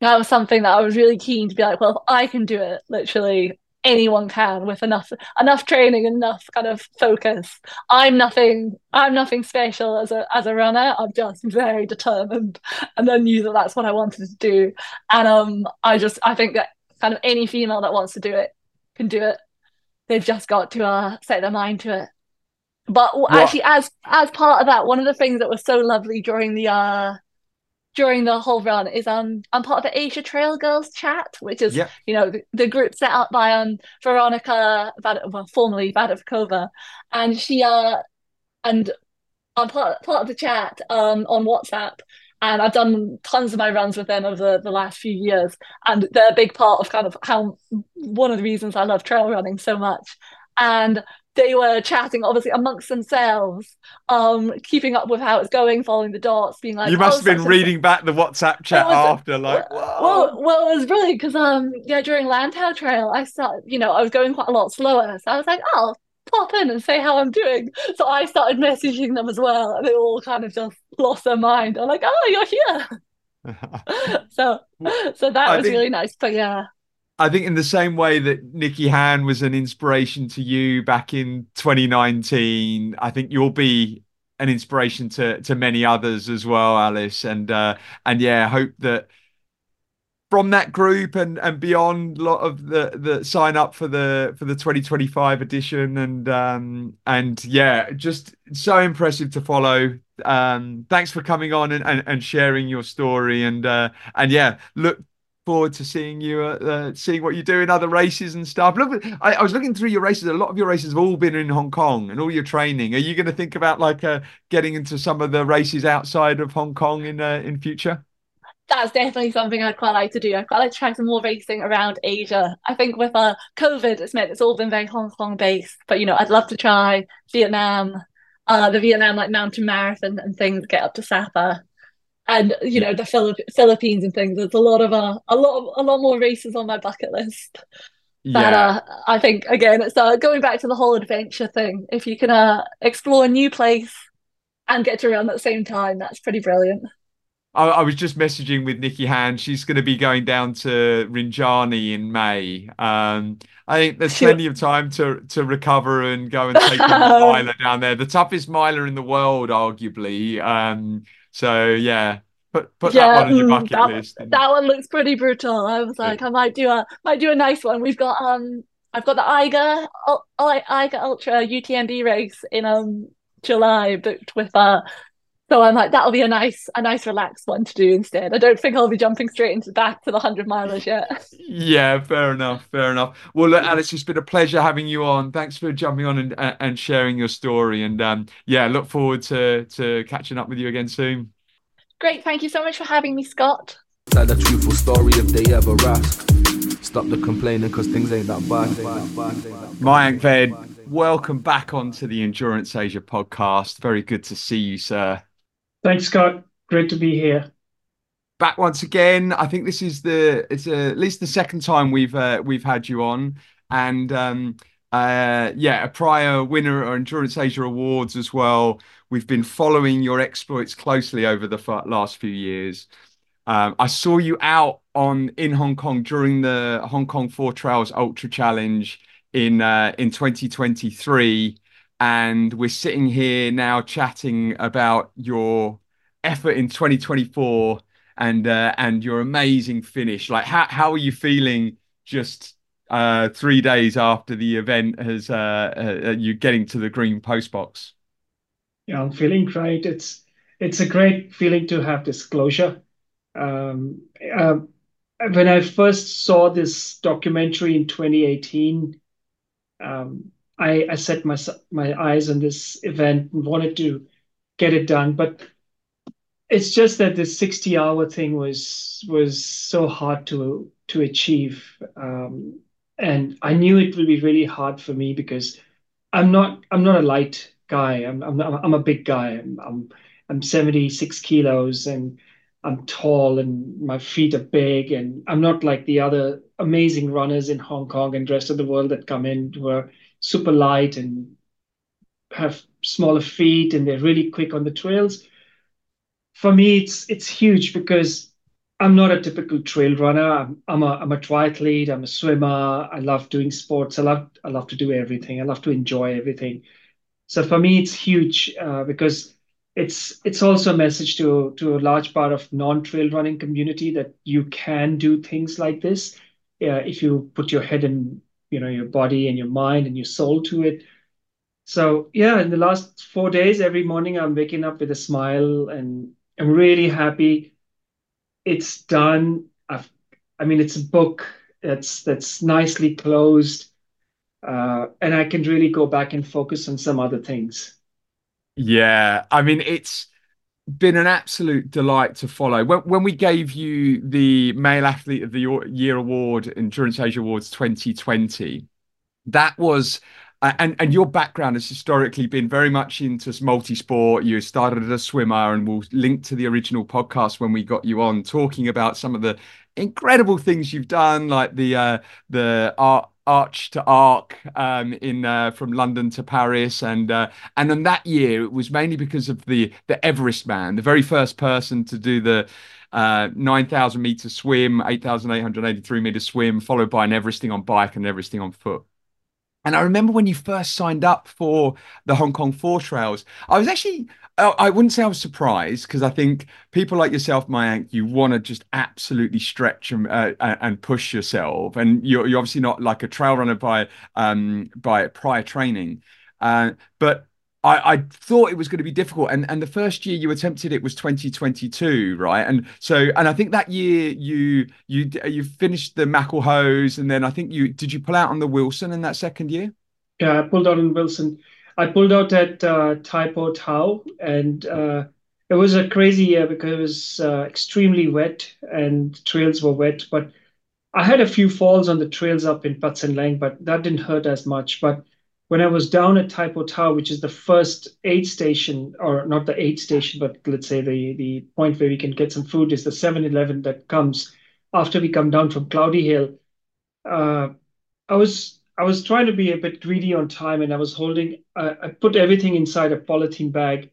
that was something that I was really keen to be like, well, if I can do it, literally anyone can with enough enough training and enough kind of focus. I'm nothing i'm nothing special as a as a runner. I'm just very determined. And then knew that that's what i wanted to do. And um i just i think that kind of any female that wants to do it can do it they've just got to uh set their mind to it but actually as as part of that one of the things that was so lovely during the uh during the whole run is um I'm part of the Asia Trail Girls chat, which is yeah. you know the, the, group set up by um Veronica Vad- well, formerly Vadavikova, and she uh and I'm part part of the chat um on WhatsApp. And I've done tons of my runs with them over the, the last few years. And they're a big part of kind of how one of the reasons I love trail running so much. And they were chatting obviously amongst themselves, um, keeping up with how it's going, following the dots, being like, "You must oh, have been reading back the WhatsApp chat was, after, like, well, well, it was brilliant because um, yeah, during Lantau Trail, I started, you know, I was going quite a lot slower, so I was like, oh, pop in and say how I'm doing. So I started messaging them as well, and they all kind of just lost their mind. I'm like, oh, you're here. so, so that I was think... really nice. But yeah. I think in the same way that Nikki Han was an inspiration to you back in 2019, I think you'll be an inspiration to to many others as well, Alice. And uh, and yeah, I hope that from that group and and beyond, a lot of the the sign up for the for the 2025 edition and um and yeah, just so impressive to follow. Um, thanks for coming on and, and, and sharing your story and uh, and yeah, look forward to seeing you, uh, uh, seeing what you do in other races and stuff. Look, I, I, was looking through your races. A lot of your races have all been in Hong Kong, and all your training. Are you going to think about like uh, getting into some of the races outside of Hong Kong in uh, in future? That's definitely something I'd quite like to do. I'd quite like to try some more racing around Asia. I think with uh, COVID, it's meant it's all been very Hong Kong based, but you know, I'd love to try Vietnam, uh, the Vietnam like mountain marathon and things, get up to Sapa and you know the Philipp- Philippines and things. There's a lot of uh, a lot of a lot more races on my bucket list. That yeah. uh, I think again, it's uh, going back to the whole adventure thing. If you can uh, explore a new place and get to run at the same time, that's pretty brilliant. I, I was just messaging with Nikki Han. She's going to be going down to Rinjani in May. Um, I think there's plenty of time to to recover and go and take a miler down there. The toughest miler in the world, arguably. Um, so yeah, put put yeah, that one on your mm, bucket that, list. And... That one looks pretty brutal. I was like, yeah. I might do a might do a nice one. We've got um, I've got the Eiger Eiger Ultra UTMB race in um July booked with uh. So I'm like, that'll be a nice, a nice relaxed one to do instead. I don't think I'll be jumping straight into back to the hundred milers yet. yeah, fair enough, fair enough. Well, look, Alice, it's been a pleasure having you on. Thanks for jumping on and and sharing your story. And um, yeah, look forward to to catching up with you again soon. Great, thank you so much for having me, Scott. Tell a truthful story if they ever ask. Stop the complaining because things ain't that bad. Mayank Vaid, welcome back onto the Endurance Asia podcast. Very good to see you, sir. Thanks, Scott. Great to be here. Back once again. I think this is the it's uh, at least the second time we've uh, we've had you on, and um, uh, yeah, a prior winner of Endurance Asia Awards as well. We've been following your exploits closely over the last few years. Um, I saw you out on in Hong Kong during the Hong Kong Four Trails Ultra Challenge in uh, in 2023, and we're sitting here now chatting about your effort in 2024 and uh, and your amazing finish. Like, how how are you feeling just uh, three days after the event has uh, uh you getting to the green post box? Yeah, I'm feeling great. It's it's a great feeling to have this closure. Um, uh, when I first saw this documentary in 2018, um, I, I set my my eyes on this event and wanted to get it done. But it's just that the 60 hour thing was was so hard to to achieve. Um, and I knew it would be really hard for me because I'm not I'm not a light guy. I'm I'm I'm a big guy. I'm I'm, I'm 76 kilos and I'm tall and my feet are big and I'm not like the other amazing runners in Hong Kong and the rest of the world that come in who are super light and have smaller feet and they're really quick on the trails. For me, it's it's huge because I'm not a typical trail runner. I'm, I'm a I'm a triathlete. I'm a swimmer. I love doing sports. I love I love to do everything. I love to enjoy everything. So for me, it's huge uh, because it's it's also a message to to a large part of non-trail running community that you can do things like this uh, if you put your head and you know your body and your mind and your soul to it. So yeah, in the last four days, every morning I'm waking up with a smile and I'm really happy it's done. I've, I mean, it's a book that's that's nicely closed, uh, and I can really go back and focus on some other things. Yeah, I mean, it's been an absolute delight to follow. When, when we gave you the Male Athlete of the Year award, Endurance Asia Awards 2020, that was uh, and and your background has historically been very much into multi-sport. You started as a swimmer, and we'll link to the original podcast when we got you on, talking about some of the incredible things you've done, like the uh, the arch to arc um, in uh, from London to Paris, and uh, and in that year it was mainly because of the the Everest man, the very first person to do the uh, 9,000 meter swim, 8,883 meter swim, followed by an Everesting on bike and Everesting on foot. And I remember when you first signed up for the Hong Kong Four Trails, I was actually, I wouldn't say I was surprised because I think people like yourself, Mayank, you want to just absolutely stretch and, uh, and push yourself. And you're, you're obviously not like a trail runner by, um, by prior training. Uh, but I, I thought it was going to be difficult, and and the first year you attempted it was 2022, right? And so, and I think that year you you you finished the Maclehose, and then I think you did you pull out on the Wilson in that second year? Yeah, I pulled out on Wilson. I pulled out at uh, Tai Po Tau, and uh, it was a crazy year because it was uh, extremely wet and trails were wet. But I had a few falls on the trails up in Pat Sin Leng, but that didn't hurt as much. But when I was down at Tai Po Tau, which is the first aid station, or not the aid station, but let's say the, the point where we can get some food is the 7 Eleven that comes after we come down from Cloudy Hill. Uh, I was I was trying to be a bit greedy on time, and I was holding. Uh, I put everything inside a polythene bag,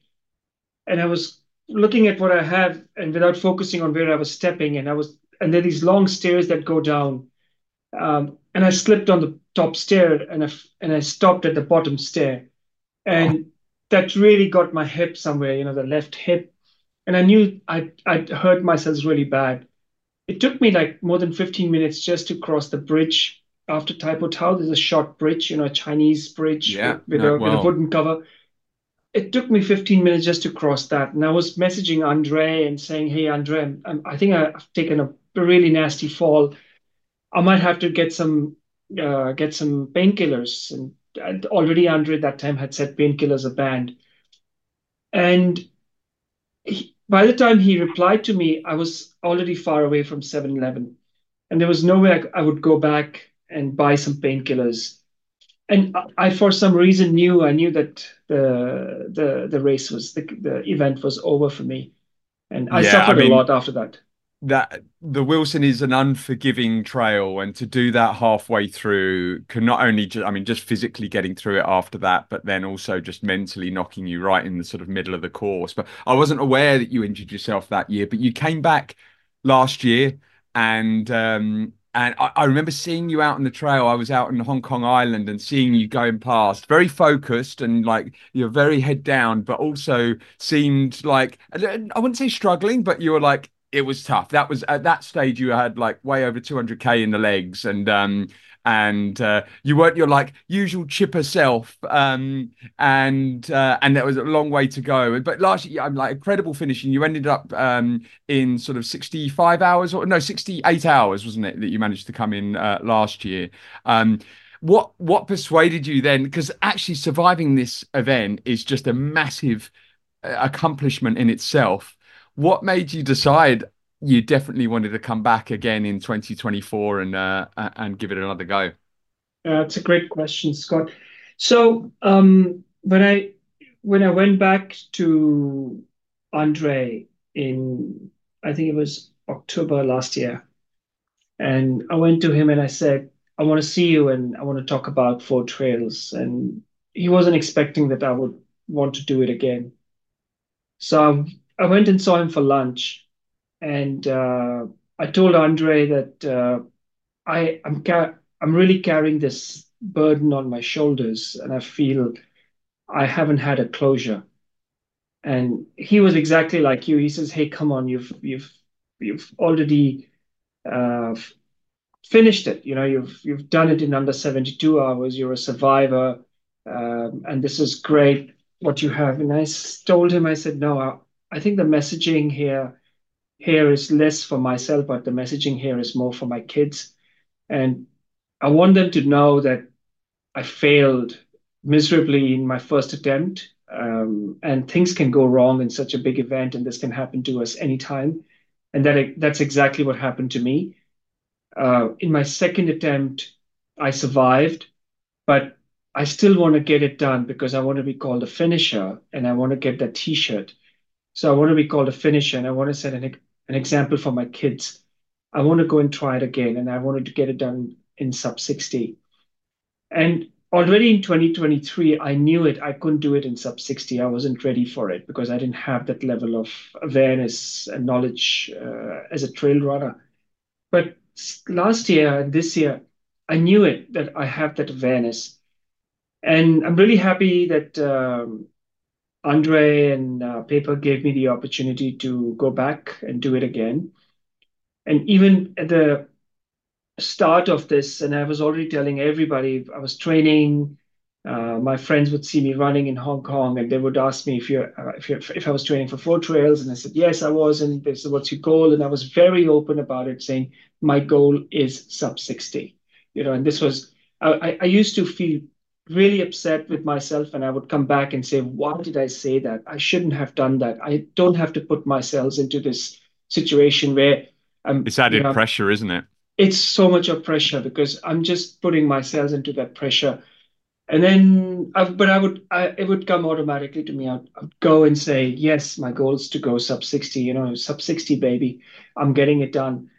and I was looking at what I have, and without focusing on where I was stepping, and I was and there are these long stairs that go down, um, and I slipped on the top stair and I, and I stopped at the bottom stair. And that really got my hip somewhere, you know, the left hip. And I knew I I'd hurt myself really bad. It took me like more than 15 minutes just to cross the bridge after Tai Po Tau. There's a short bridge, you know, a Chinese bridge yeah, with, with, a, well. with a wooden cover. It took me 15 minutes just to cross that. And I was messaging Andre and saying, Hey, Andre, I'm, I think I've taken a really nasty fall I might have to get some uh, get some painkillers. And, and already Andre at that time had said painkillers are banned. And he, by the time he replied to me, I was already far away from 7 Eleven. And there was no way I, I would go back and buy some painkillers. And I, I, for some reason, knew I knew that the the the race was the, the event was over for me, and I yeah, suffered I mean, a lot after that that the Wilson is an unforgiving trail, and to do that halfway through can not only, just, I mean, just physically getting through it after that, but then also just mentally knocking you right in the sort of middle of the course. But I wasn't aware that you injured yourself that year, but you came back last year, and um, and I, I remember seeing you out on the trail. I was out in Hong Kong Island and seeing you going past, very focused and like you're very head down, but also seemed like I wouldn't say struggling, but you were like it was tough. That was at that stage you had like way over 200k in the legs, and um, and uh, you weren't your like usual chipper self, um, and uh, and there was a long way to go. But last year, I'm like incredible finishing. You ended up um, in sort of 65 hours or no 68 hours, wasn't it? That you managed to come in uh, last year. Um, what what persuaded you then? Because actually surviving this event is just a massive uh, accomplishment in itself. What made you decide you definitely wanted to come back again in 2024 and uh, and give it another go? That's a great question, Scott. So um, when I when I went back to Andre in I think it was October last year, and I went to him and I said, I want to see you and I want to talk about Four Trails. And he wasn't expecting that I would want to do it again. So I went and saw him for lunch, and uh, I told Andre that uh, I I'm I'm really carrying this burden on my shoulders, and I feel I haven't had a closure. And he was exactly like you. He says, "Hey, come on, you've you've you've already uh, finished it. You know, you've you've done it in under 72 hours. You're a survivor, um, and this is great what you have." And I told him, I said, "No, I, I think the messaging here here is less for myself, but the messaging here is more for my kids, and I want them to know that I failed miserably in my first attempt." Um, and things can go wrong in such a big event, and this can happen to us anytime. And that that's exactly what happened to me. Uh, in my second attempt, I survived, but I still want to get it done because I want to be called a finisher and I want to get that T-shirt. So I want to be called a finisher and I want to set an, an example for my kids. I want to go and try it again and I wanted to get it done in sub 60. And already in 2023, I knew it. I couldn't do it in sub 60. I wasn't ready for it because I didn't have that level of awareness and knowledge uh, as a trail runner. But last year and this year, I knew it that I have that awareness. And I'm really happy that um, Andre and uh, Paper gave me the opportunity to go back and do it again. And even at the start of this, and I was already telling everybody I was training. Uh, my friends would see me running in Hong Kong, and they would ask me if you're, uh, if, you're, if I was training for four trails, and I said yes, I was. And they said, "What's your goal?" And I was very open about it, saying my goal is sub sixty. You know, and this was I, I used to feel really upset with myself, and I would come back and say, "Why did I say that? I shouldn't have done that. I don't have to put myself into this situation where I'm." It's added you know, pressure, isn't it? it's so much of pressure because I'm just putting myself into that pressure. And then, I, but I would, I, it would come automatically to me. I'd, I'd, go and say, yes, my goal is to go sub 60, you know, sub 60, baby. I'm getting it done.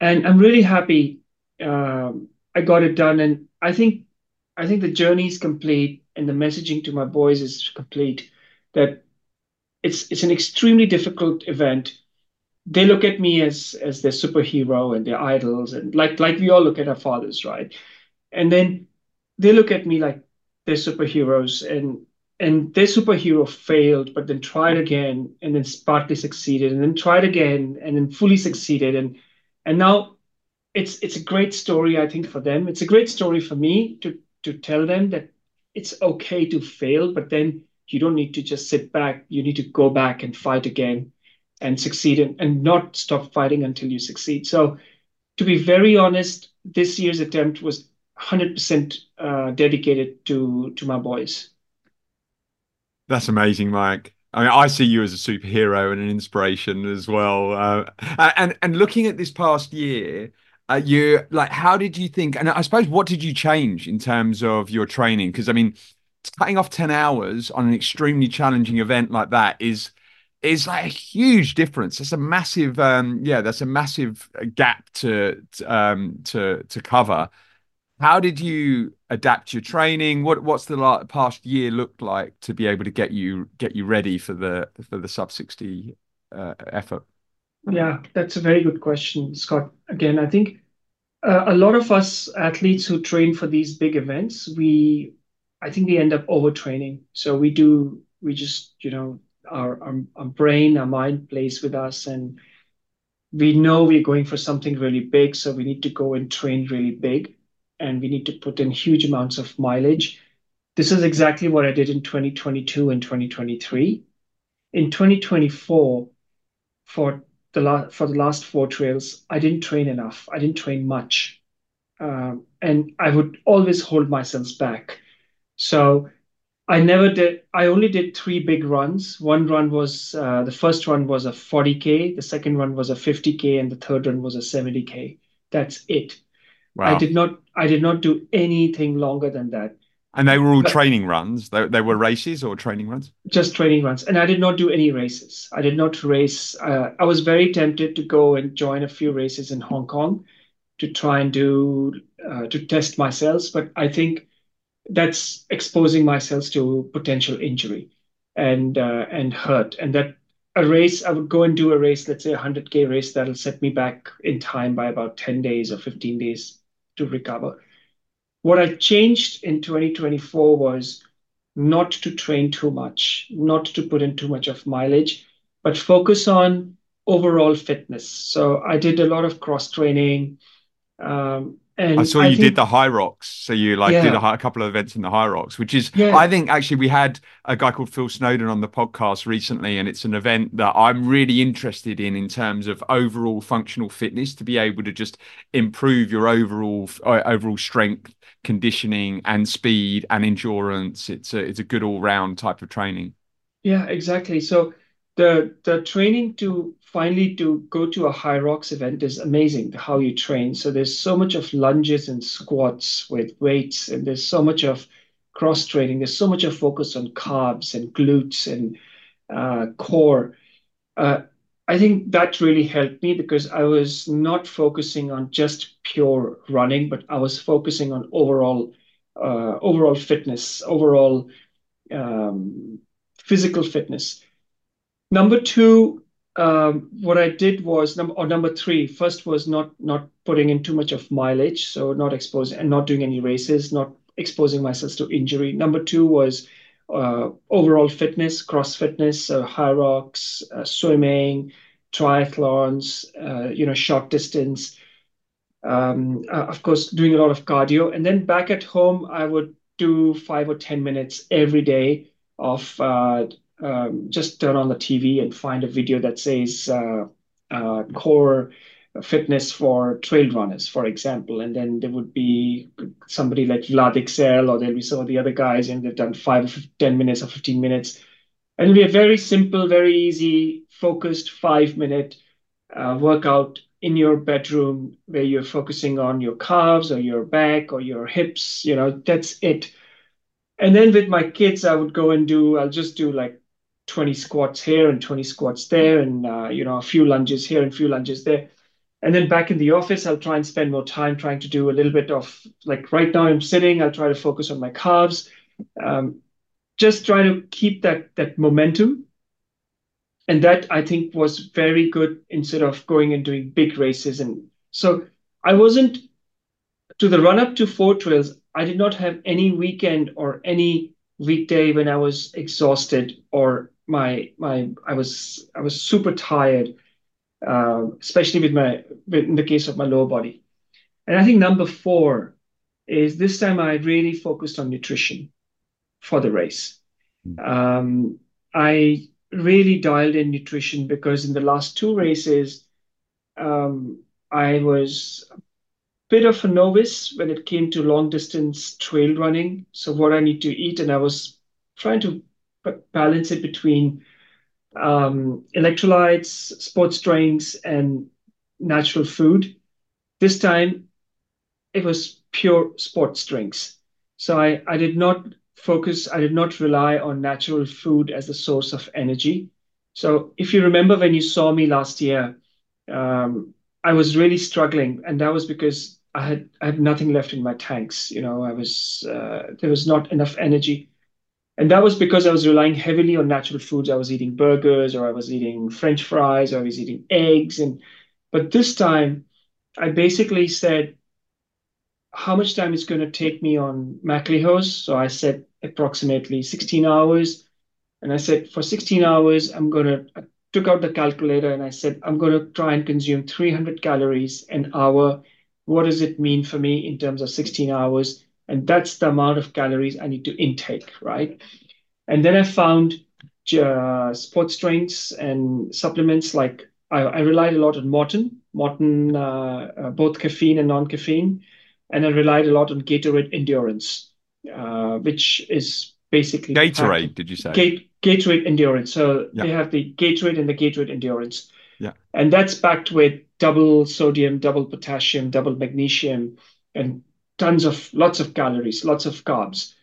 And I'm really happy um, I got it done. And I think, I think the journey is complete and the messaging to my boys is complete that it's, it's an extremely difficult event. They look at me as as their superhero and their idols and like like we all look at our fathers right? And then they look at me like they're superheroes and and their superhero failed but then tried again and then partly succeeded and then tried again and then fully succeeded. And and now it's it's a great story i think for them. It's a great story for me to to tell them that it's okay to fail but then you don't need to just sit back you need to go back and fight again and succeed and, and not stop fighting until you succeed. So, to be very honest, this year's attempt was 100% uh, dedicated to to my boys. That's amazing, Mike. I mean, I see you as a superhero and an inspiration as well. Uh, and and looking at this past year, uh, you like, how did you think? And I suppose, what did you change in terms of your training? Because I mean, cutting off ten hours on an extremely challenging event like that is is like a huge difference. That's a massive, um, yeah, that's a massive gap to um, to to cover. How did you adapt your training? What what's the past year looked like to be able to get you get you ready for the for the sub sixty uh, effort? Yeah, that's a very good question, Scott. Again, I think uh, a lot of us athletes who train for these big events, we I think we end up overtraining. So we do we just you know our brain, our mind plays with us, and we know we're going for something really big, so we need to go and train really big, and we need to put in huge amounts of mileage. This is exactly what I did in 2022 and 2023. In 2024, for the last for the last four trails, I didn't train enough. I didn't train much. um, and I would always hold myself back. So I never did. I only did three big runs. One run was uh, the first run was a 40k, the second one was a 50k, and the third one was a 70k. That's it. Wow. I did not. I did not do anything longer than that. And they were all But- training runs. They, they were races or training runs. Just training runs, and I did not do any races. I did not race. Uh, I was very tempted to go and join a few races in Hong Kong to try and do uh, to test myself, but I think that's exposing myself to potential injury and uh, and hurt, and that a race I would go and do a race, let's say a hundred k race, that'll set me back in time by about ten days or fifteen days to recover. What I changed in 2024 was not to train too much, not to put in too much of mileage, but focus on overall fitness. So I did a lot of cross training. Um, and I saw you think, did the Hyrox. So you like did a, hi- a couple of events in the Hyrox, which is, Yeah. I think actually we had a guy called Phil Snowden on the podcast recently, and it's an event that I'm really interested in in terms of overall functional fitness to be able to just improve your overall uh, overall strength, conditioning, and speed and endurance. It's a it's a good all round type of training. Yeah, exactly. So the the training to finally to go to a Hyrox event is amazing, how you train. So there's so much of lunges and squats with weights, and there's so much of cross training. There's so much of focus on carbs and glutes and uh, core. Uh, I think that really helped me because I was not focusing on just pure running, but I was focusing on overall uh, overall fitness, overall um, physical fitness. Number two, um, what I did was number or number three. First was not not putting in too much of mileage, so not exposing and not doing any races, not exposing myself to injury. Number two was uh, overall fitness, cross fitness, Hyrox, uh, swimming, triathlons, uh, you know, short distance. Um, uh, of course, doing a lot of cardio, and then back at home, I would do five or ten minutes every day of uh, um, just turn on the TV and find a video that says uh, uh, core fitness for trail runners, for example. And then there would be somebody like Vlad Ixel, or there'll be some of the other guys, and they've done five or 10 minutes or 15 minutes. And it'll be a very simple, very easy, focused five minute uh, workout in your bedroom where you're focusing on your calves or your back or your hips. You know, that's it. And then with my kids, I would go and do, I'll just do like 20 squats here and 20 squats there, and uh, you know, a few lunges here and a few lunges there. And then back in the office, I'll try and spend more time trying to do a little bit of like right now I'm sitting, I'll try to focus on my calves. Um, just try to keep that that momentum. And that I think was very good instead of going and doing big races. And so I wasn't to the run up to four trails, I did not have any weekend or any weekday when I was exhausted or my my I was I was super tired, uh, especially with my with, in the case of my lower body. And I think number four is this time I really focused on nutrition for the race. Um, I really dialed in nutrition because in the last two races, um, I was a bit of a novice when it came to long distance trail running. So what I need to eat, and I was trying to balance it between um, electrolytes, sports drinks, and natural food. This time, it was pure sports drinks. So I, I did not focus, I did not rely on natural food as a source of energy. So if you remember when you saw me last year, um, I was really struggling, and that was because I had I had nothing left in my tanks. You know, I was uh, there was not enough energy, and that was because I was relying heavily on natural foods. I was eating burgers, or I was eating French fries, or I was eating eggs, and but this time, I basically said, how much time is going to take me on MacLehose? So I said approximately 16 hours, and I said for 16 hours, I'm going to I took out the calculator and I said, I'm going to try and consume 300 calories an hour. What does it mean for me in terms of 16 hours? And that's the amount of calories I need to intake, right? And then I found uh, sports drinks and supplements like I, I relied a lot on Maurten, Maurten, uh, uh, both caffeine and non-caffeine. And I relied a lot on Gatorade Endurance, uh, which is basically Gatorade. Did you say? Gate, Gatorade Endurance. So Yeah. they have the Gatorade and the Gatorade Endurance. Yeah. And that's backed with double sodium, double potassium, double magnesium, and tons of lots of calories, lots of carbs.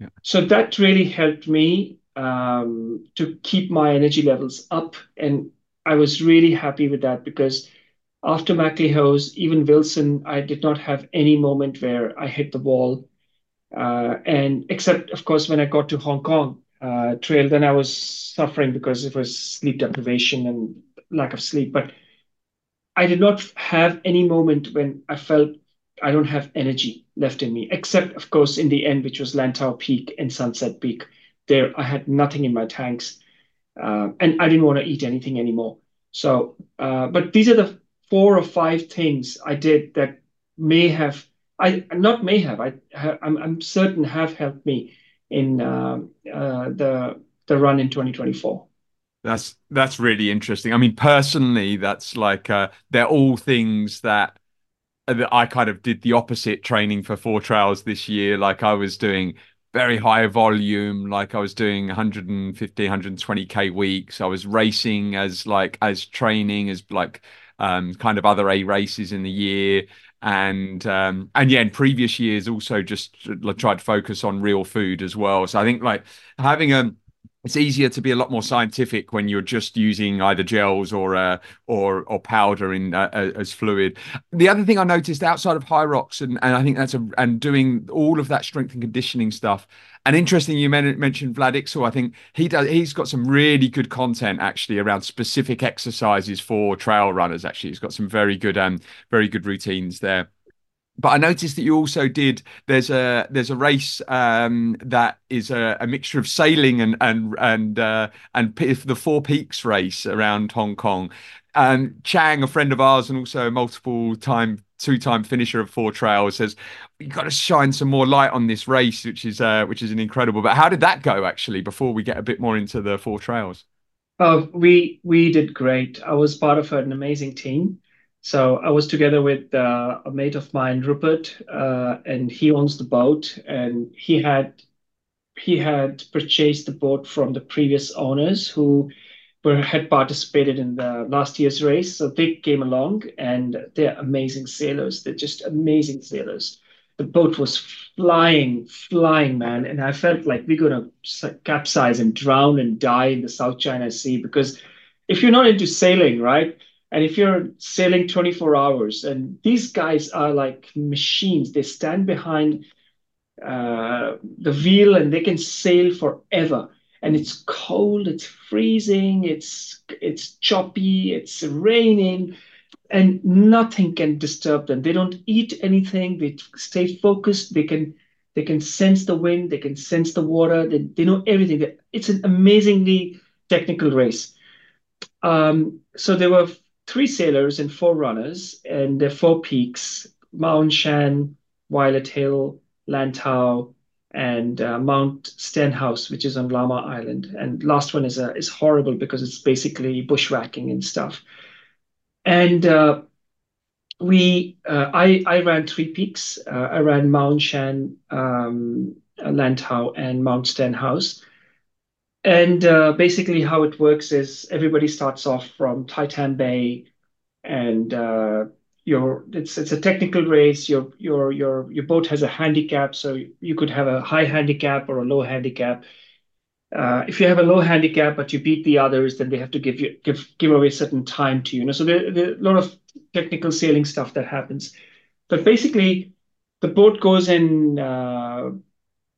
Yeah. So that really helped me um, to keep my energy levels up. And I was really happy with that because after MacLehose, even Wilson, I did not have any moment where I hit the wall. Uh, and except, of course, when I got to Hong Kong uh, trail, then I was suffering because it was sleep deprivation and lack of sleep. But I did not have any moment when I felt I don't have energy left in me, except, of course, in the end, which was Lantau Peak and Sunset Peak. There, I had nothing in my tanks, uh, and I didn't want to eat anything anymore. So, uh, but these are the four or five things I did that may have, I not may have, I, I'm, I'm certain have helped me in uh, uh, the the run in 2024. That's that's really interesting. I mean, personally, that's like uh, they're all things that that I kind of did the opposite training for four trails this year. Like I was doing very high volume, like I was doing 150, 120k weeks. I was racing as like as training as like um, kind of other A races in the year. And um, and yeah, in previous years also just tried to focus on real food as well. So I think like having a it's easier to be a lot more scientific when you're just using either gels or uh, or or powder in uh, as fluid. The other thing I noticed outside of Hyrox and and I think that's a and doing all of that strength and conditioning stuff. And interesting, you men- mentioned Vlad Ixel. I think he does. He's got some really good content actually around specific exercises for trail runners. Actually, he's got some very good um very good routines there but I noticed that you also did. There's a there's a race um, that is a, a, mixture of sailing and and and uh, and the Four Peaks race around Hong Kong. Um, Chang, a friend of ours, and also a multiple time two time finisher of four trails, says you've got to shine some more light on this race, which is uh, which is an incredible. But how did that go actually? Before we get a bit more into the four trails. Uh, we we did great. I was part of an amazing team. So I was together with uh, a mate of mine, Rupert, uh, and he owns the boat, and he had he had purchased the boat from the previous owners who had participated in the last year's race. So they came along, and they're amazing sailors. They're just amazing sailors. The boat was flying, flying, man, and I felt like we're gonna capsize and drown and die in the South China Sea because if you're not into sailing, right? And if you're sailing 24 hours, and these guys are like machines, they stand behind uh, the wheel and they can sail forever. And it's cold, it's freezing, it's it's choppy, it's raining, and nothing can disturb them. They don't eat anything. They stay focused. They can they can sense the wind. They can sense the water. They, they know everything. It's an amazingly technical race. Um, so there were three sailors and four runners, and the four peaks Ma On Shan, Violet Hill, Lantau, and uh, Mount Stenhouse, which is on Lama Island. And last one is uh, is horrible because it's basically bushwhacking and stuff. And uh, we, uh, I, I ran three peaks. Uh, I ran Ma On Shan, um, Lantau, and Mount Stenhouse. And uh, basically, how it works is everybody starts off from Taitan Bay, and your it's it's a technical race. Your your your your boat has a handicap, so you could have a high handicap or a low handicap. Uh, if you have a low handicap but you beat the others, then they have to give you give give away certain time to you. you know, so there, there a lot of technical sailing stuff that happens. But basically, the boat goes in uh,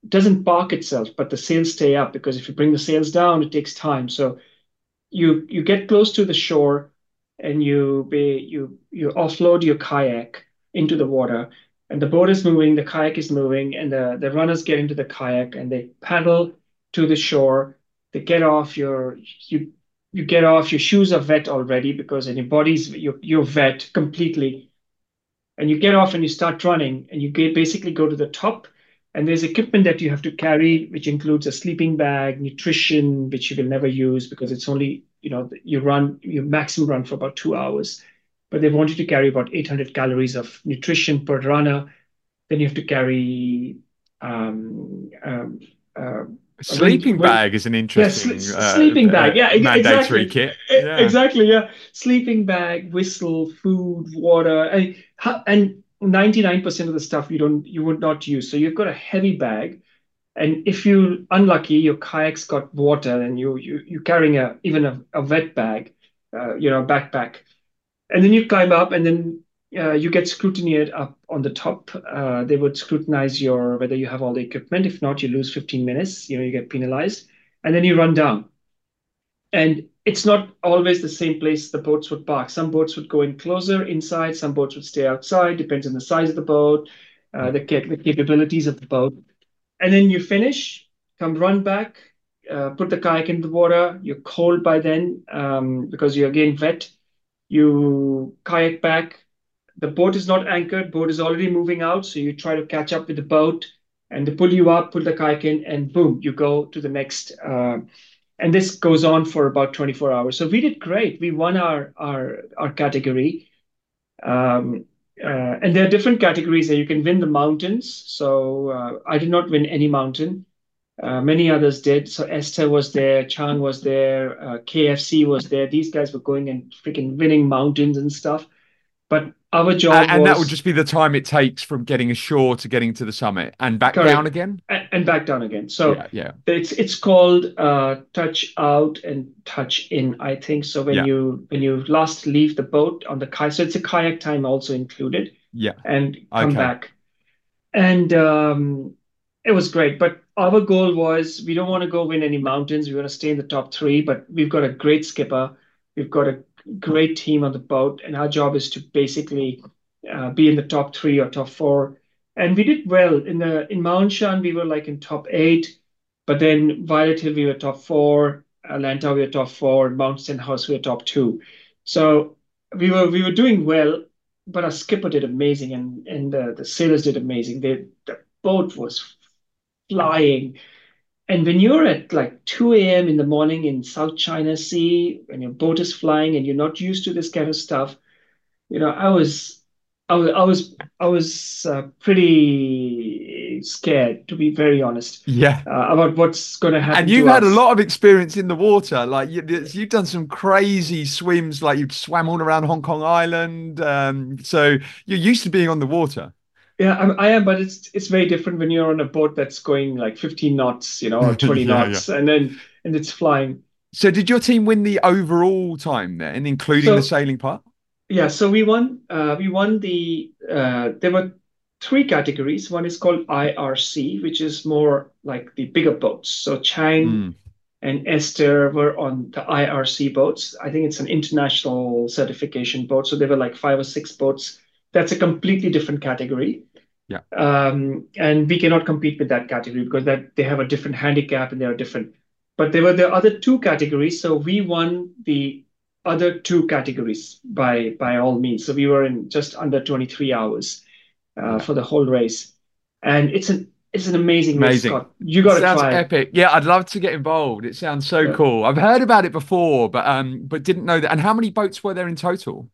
doesn't park itself, but the sails stay up because if you bring the sails down, it takes time. So you you get close to the shore and you be you you offload your kayak into the water and the boat is moving, the kayak is moving, and the, the runners get into the kayak and they paddle to the shore. They get off your you you get off, your shoes are wet already because and your body's you're, you're wet completely. And you get off and you start running and you get basically go to the top and there's equipment that you have to carry, which includes a sleeping bag, nutrition, which you will never use because it's only, you know, you run, you maximum run for about two hours. But they want you to carry about 800 calories of nutrition per runner. then you have to carry um, um, uh, A sleeping bag is an yeah, interesting sl- uh, sleeping bag. uh, Yeah, e- mandatory exactly. kit. Yeah. Exactly. Yeah, sleeping bag, whistle, food, water, and and 99% of the stuff you don't you would not use. So you've got a heavy bag, and if you're unlucky, your kayak's got water, and you you you're carrying a even a, a wet bag, uh, you know, a backpack, and then you climb up, and then uh, you get scrutinized up on the top. Uh, they would scrutinize your whether you have all the equipment. If not, you lose 15 minutes. You know, you get penalized, and then you run down. And it's not always the same place the boats would park. Some boats would go in closer inside. Some boats would stay outside. Depends on the size of the boat, uh, the, cap- the capabilities of the boat. And then you finish, come run back, uh, put the kayak in the water. You're cold by then um, because you're again wet. You kayak back. The boat is not anchored. Boat is already moving out. So you try to catch up with the boat and they pull you up, pull the kayak in, and boom, you go to the next. Uh, and this goes on for about 24 hours. So we did great. We won our our our category. Um, uh, and there are different categories that you can win the mountains. So uh, I did not win any mountain. Uh, many others did. So Esther was there, Chang was there, uh, KFC was there. These guys were going and freaking winning mountains and stuff. But our job And, and that was would just be the time it takes from getting ashore to getting to the summit and back Correct. down again. and, and back down again. So yeah, yeah. It's it's called uh, touch out and touch in, I think. So when Yeah. you when you last leave the boat on the kayak, so it's a kayak time also included, Yeah. and come Okay. back. And um, it was great. But our goal was we don't want to go win any mountains. We want to stay in the top three. But we've got a great skipper. We've got a great team on the boat, and our job is to basically uh, be in the top three or top four. And we did well in the in Ma On Shan. We were like in top eight. But then Violet Hill, we were top four. Lantau, we were top four. Mount Stenhouse we were top two. So we were we were doing well, but our skipper did amazing, and and the, the sailors did amazing. They, the boat was flying. And when you're at like 2 a.m. in the morning in South China Sea, when your boat is flying and you're not used to this kind of stuff, you know, I was, I was, I was, I was uh, pretty scared, to be very honest, Yeah. uh, about what's going to happen. And you've had a lot of experience in the water. Like you, you've done some crazy swims. Like you've swam all around Hong Kong Island. Um, so you're used to being on the water. Yeah, I'm, I am, but it's it's very different when you're on a boat that's going like 15 knots, you know, or 20 Yeah, knots, and then and it's flying. So did your team win the overall time then, including So- the sailing part? Yeah, so we won. Uh, we won the. Uh, there were three categories. One is called IRC, which is more like the bigger boats. So Chang Mm. and Esther were on the IRC boats. I think it's an international certification boat. So there were like five or six boats. That's a completely different category. Yeah. Um, and we cannot compete with that category because that they have a different handicap and they are different. But there were the other two categories. So we won the other two categories by by all means. So we were in just under 23 hours uh, for the whole race. And it's an it's an amazing race, Amazing. Scott. You got to Sounds try. it. epic. Yeah, I'd love to get involved. It sounds so Yeah. cool. I've heard about it before, but um, but didn't know that. And how many boats were there in total?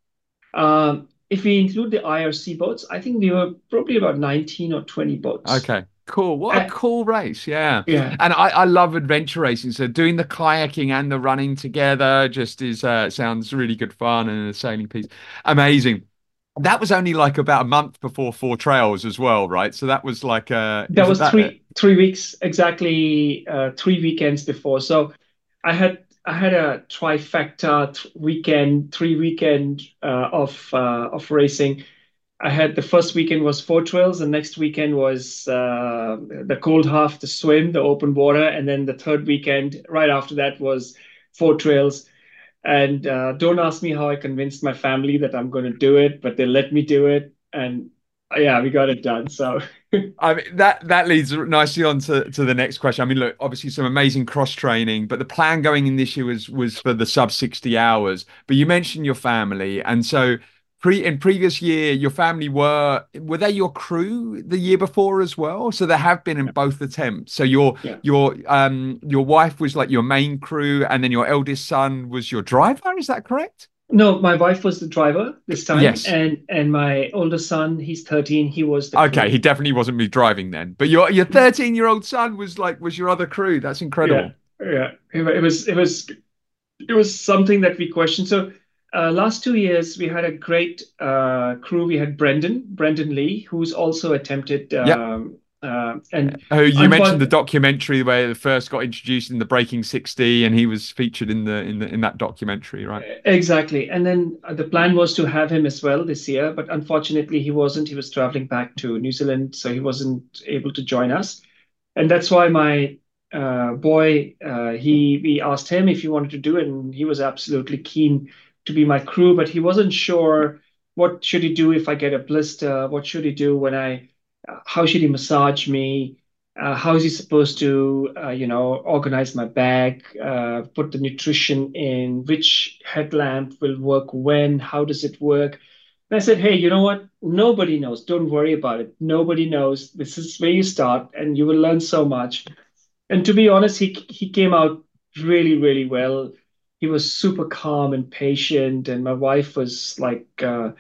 Um, if we include the IRC boats, I think we were probably about 19 or 20 boats. Okay, cool. What a Uh, cool race. Yeah. Yeah. And I, I love adventure racing. So doing the kayaking and the running together just is uh, sounds really good fun and a sailing piece. Amazing. That was only like about a month before Four Trails as well, right? So that was like uh That was isn't three three weeks exactly uh, three weekends before. So I had I had a trifecta th- weekend, three weekend uh, of uh, of racing. I had the first weekend was four trails, the next weekend was uh, the cold half, the swim, the open water, and then the third weekend right after that was four trails. And uh, don't ask me how I convinced my family that I'm going to do it, but they let me do it, and yeah, we got it done. So. I mean that that leads nicely on to, to the next question. I mean, look, obviously some amazing cross training, but the plan going in this year was was for the sub 60 hours. But you mentioned your family, and so pre in previous year, your family were were they your crew the year before as well? So they have been in both attempts. So your Yeah. your um your wife was like your main crew, and then your eldest son was your driver. Is that correct? No, my wife was the driver this time, Yes. and and my older son, he's 13, he was the Okay, crew. he definitely wasn't me driving then. But your your 13 year old son was like was your other crew. That's incredible. Yeah, yeah. It, was it was it was something that we questioned. So uh, last two years we had a great uh, crew. We had Brendan, Brendan Lee, who's also attempted um, uh, and Oh, you Unfo- mentioned the documentary where the first got introduced in the Breaking 60 and he was featured in the in the in that documentary, right? Exactly. And then uh, the plan was to have him as well this year, but unfortunately he wasn't. He was traveling back to New Zealand, so he wasn't able to join us. And that's why my uh, boy, uh, he we asked him if he wanted to do it, and he was absolutely keen to be my crew, but he wasn't sure what should he do if I get a blister, what should he do when I, how should he massage me? Uh, how is he supposed to, uh, you know, organize my bag, uh, put the nutrition in, which headlamp will work when, how does it work? And I said, hey, you know what? Nobody knows. Don't worry about it. Nobody knows. This is where you start, and you will learn so much. And to be honest, he he came out really, really well. He was super calm and patient, and my wife was like uh,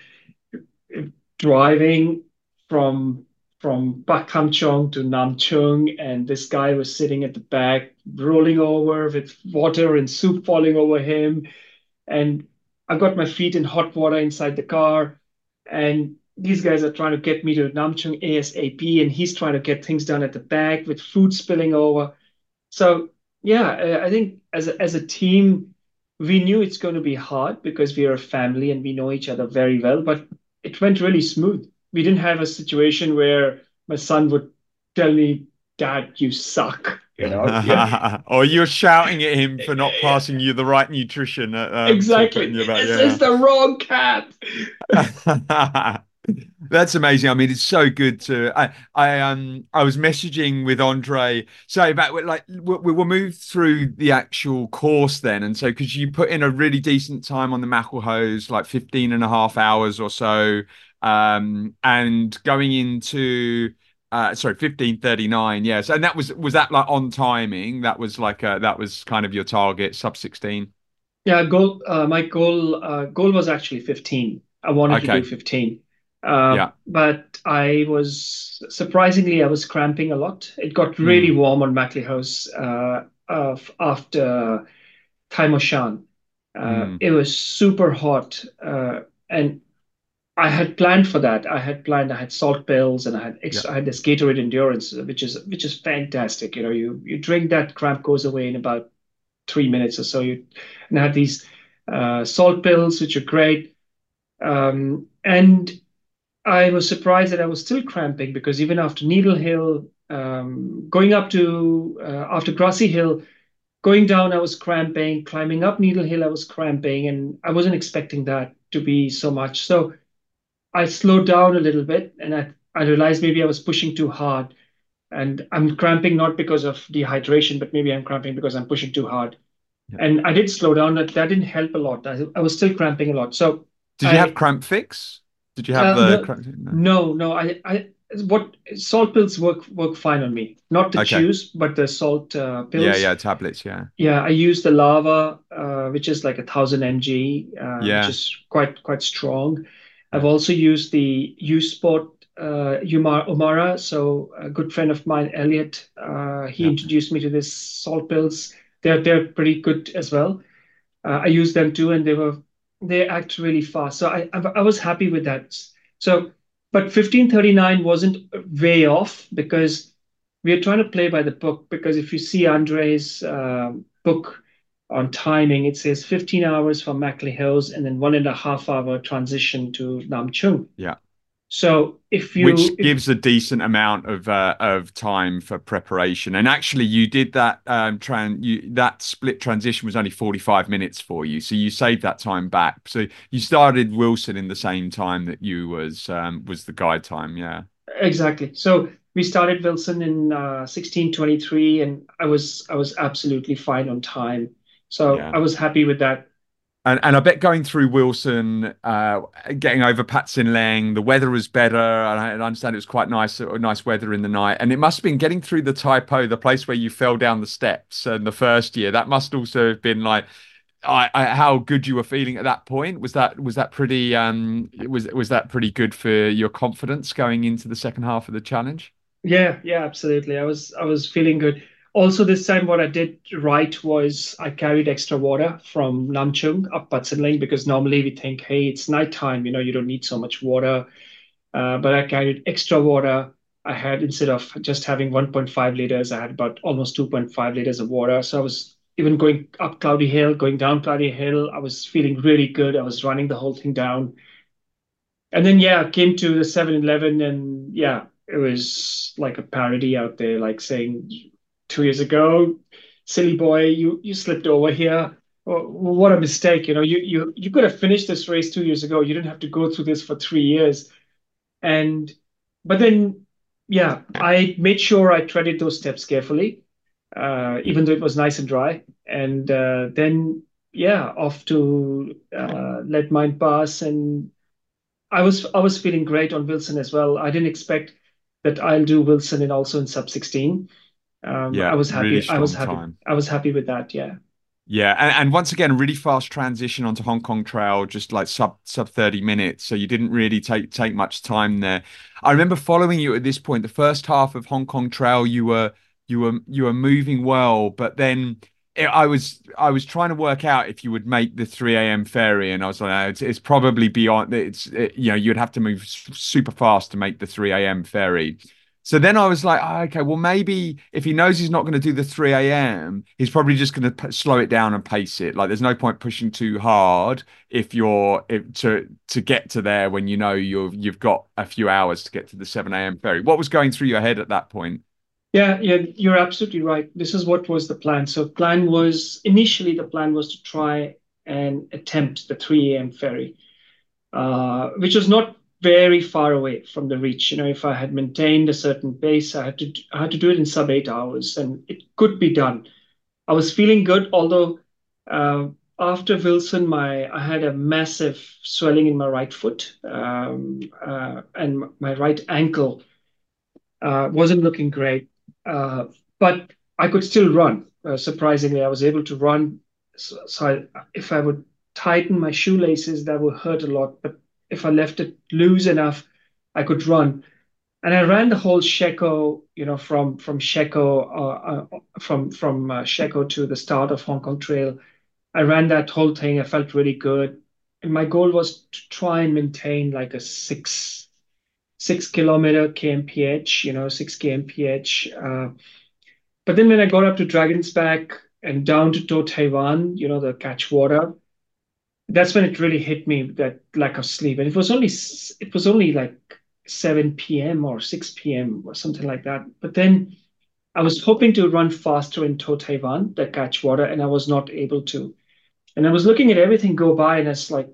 driving from from Chong to Nam Chung, and this guy was sitting at the back, rolling over with water and soup falling over him. And I got my feet in hot water inside the car, and these guys are trying to get me to Nam Chung ASAP, and he's trying to get things done at the back with food spilling over. So yeah, I think as a, as a team, we knew it's going to be hard because we are a family and we know each other very well, but it went really smooth. We didn't have a situation where my son would tell me, "Dad, you suck," you know? Yeah. or you're shouting at him for not passing you the right nutrition. uh, um, Exactly. putting you This yeah. is the wrong cat. That's amazing. I mean, it's so good to. I, I um, I was messaging with Andre. So about like we, we will move through the actual course then, and so because you put in a really decent time on the Maclehose, like 15 and a half hours or so, um, and going into. Uh, sorry, fifteen thirty nine. Yes, and that was was that like on timing? That was like uh that was kind of your target, sub sixteen. Yeah, goal. Uh, my goal uh, goal was actually 15. I wanted to do 15. Uh, Yeah. But I was surprisingly, I was cramping a lot. It got really warm on Maclehose uh, of, after Tai Mo Shan. Uh, Mm. It was super hot, uh, and I had planned for that. I had planned. I had salt pills, and I had ex- I had this Gatorade Endurance, which is which is fantastic. You know, you you drink that, cramp goes away in about three minutes or so. You and I had these uh, salt pills, which are great. Um, and I was surprised that I was still cramping because even after Needle Hill, um, going up to uh, after Grassy Hill, going down, I was cramping. Climbing up Needle Hill, I was cramping, and I wasn't expecting that to be so much. So I slowed down a little bit, and I I realized maybe I was pushing too hard. And I'm cramping not because of dehydration, but maybe I'm cramping because I'm pushing too hard. And I did slow down. That that didn't help a lot. I, I was still cramping a lot. So Did you I- have cramp fix? Did you have Uh, the no. cramp? no. No, no, I, I, what salt pills work work fine on me. Not the Okay. chews, but the salt uh, pills. Yeah, yeah, tablets. Yeah. Yeah, I use the lava, uh, which is like a thousand mg, uh, Yeah. which is quite quite strong. I've also used the U Sport uh, Umar Umara. So a good friend of mine, Elliot, uh, he Yeah. introduced me to this salt pills. They're they're pretty good as well. Uh, I used them too, and they were they act really fast. So I I, was happy with that. So, but fifteen thirty nine wasn't way off because we are trying to play by the book. Because if you see Andre's um book on timing, it says 15 hours from Maclehose and then one and a half hour transition to Nam Chung. Yeah. So if you Which if- gives a decent amount of uh, of time for preparation. And actually, you did that um, tran you that split transition was only forty five minutes for you, so you saved that time back. So you started Wilson in the same time that you was um, was the guide time. Yeah. Exactly. So we started Wilson in uh, 1623, and I was I was absolutely fine on time. So Yeah. I was happy with that. And and I bet going through Wilson, uh, getting over Pat Sin Leng, the weather was better. And I understand it was quite nice, uh, nice weather in the night. And it must have been getting through the Tai Po, the place where you fell down the steps, and the first year. That must also have been like I, I, how good you were feeling at that point? Was that was that pretty um was was that pretty good for your confidence going into the second half of the challenge? Yeah, yeah, absolutely. I was I was feeling good. Also, this time what I did right was I carried extra water from Nam Chung up Pat Sin Leng because normally we think, hey, it's nighttime, you know, you don't need so much water. Uh, but I carried extra water. I had instead of just having 1.5 liters, I had about almost 2.5 liters of water. So I was even going up Cloudy Hill, going down Cloudy Hill. I was feeling really good. I was running the whole thing down. And then, yeah, I came to the 7 Eleven, and yeah, it was like a parody out there, like saying, two years ago, silly boy, you, you slipped over here. Oh, what a mistake. You know, you, you, you could have finished this race two years ago. You didn't have to go through this for three years. And, but then, yeah, I made sure I treaded those steps carefully uh, even though it was nice and dry. And uh, then, yeah, off to uh, Lead Mine Pass. And I was I was feeling great on Wilson as well. I didn't expect that I'll do Wilson and also in sub 16. Um, Yeah, I was happy. really I was happy. time. I was happy with that. Yeah. Yeah, and, and once again, really fast transition onto Hong Kong Trail, just like sub sub 30 minutes. So you didn't really take take much time there. I remember following you at this point. The first half of Hong Kong Trail, you were you were you were moving well, but then it, I was I was trying to work out if you would make the 3 a.m. ferry, and I was like, "No, it's, it's probably beyond. It's it, you know you'd have to move super fast to make the 3 a.m. ferry. So then I was like, oh, okay, well maybe if he knows he's not going to do the 3 a.m., he's probably just going to p- slow it down and pace it. Like there's no point pushing too hard if you're if, to to get to there when you know you've you've got a few hours to get to the 7 a.m. ferry. What was going through your head at that point? Yeah, yeah, you're absolutely right. This is what was the plan. So plan was initially the plan was to try and attempt the 3 a.m. ferry, uh, which was not very far away from the reach. You know, if I had maintained a certain pace, I had to I had to do it in sub eight hours, and it could be done. I was feeling good, although uh, after Wilson, my I had a massive swelling in my right foot um, uh, and my right ankle uh, wasn't looking great. Uh, but I could still run. Uh, surprisingly, I was able to run. So, so I, if I would tighten my shoelaces, that would hurt a lot. But if I left it loose enough, I could run. And I ran the whole Shek O, you know, from from Shek O, uh, uh, from from uh, Shek O to the start of Hong Kong Trail. I ran that whole thing. I felt really good. And my goal was to try and maintain like a six six kilometer kmph, you know, six kmph. Uh, but then when I got up to Dragon's Back and down to To Tei Wan, you know, the catch water, that's when it really hit me that lack of sleep. And it was only it was only like 7 p.m. or 6 p.m. or something like that. But then I was hoping to run faster in To Tei Wan, the catch water, and I was not able to. And I was looking at everything go by, and it's like,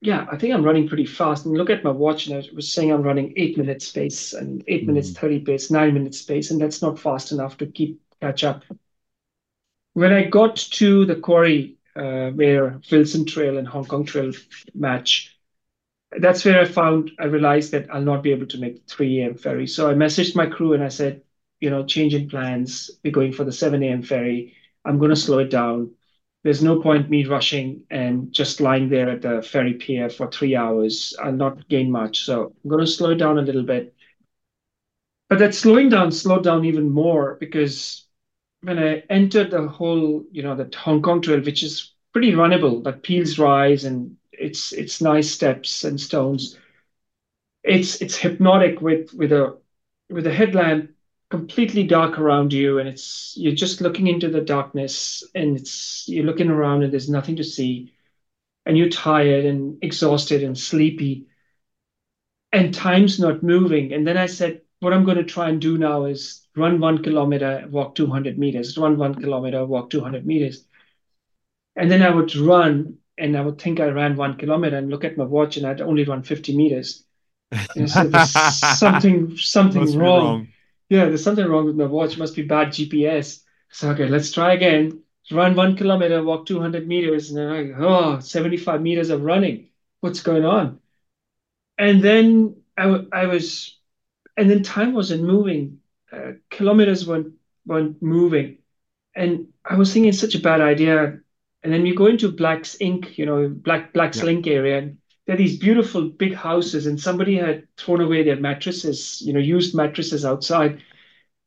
yeah, I think I'm running pretty fast. And look at my watch, and I was saying I'm running eight minutes pace and eight minutes Mm. 30 pace, nine minutes pace, and that's not fast enough to keep catch up. When I got to the quarry Uh, where Wilson Trail and Hong Kong Trail match, that's where I found I realized that I'll not be able to make the 3 a.m. ferry. So I messaged my crew and I said, you know, change in plans. We're going for the 7 a.m. ferry. I'm going to slow it down. There's no point me rushing and just lying there at the ferry pier for three hours. I'll not gain much. So I'm going to slow it down a little bit. But that slowing down slowed down even more because when I entered the whole, you know, the Hong Kong Trail, which is pretty runnable, like Peel's Rise and it's it's nice steps and stones. It's it's hypnotic with with a with a headlamp completely dark around you, and it's you're just looking into the darkness, and it's you're looking around and there's nothing to see, and you're tired and exhausted and sleepy, and time's not moving. And then I said, what I'm going to try and do now is run one kilometer, walk 200 meters, run one kilometer, walk 200 meters. And then I would run and I would think I ran one kilometer and look at my watch and I'd only run 50 meters. And so there's something something wrong. wrong. Yeah, there's something wrong with my watch. It must be bad GPS. So okay, let's try again. Run one kilometer, walk 200 meters, and then I go, oh, 75 meters of running. What's going on? And then I, I was, and then time wasn't moving. Uh, kilometers weren't weren't moving, and I was thinking it's such a bad idea. and then you go into Black's Link, you know, Black Black's Yeah. Link area, and there are these beautiful big houses, and somebody had thrown away their mattresses, you know, used mattresses outside.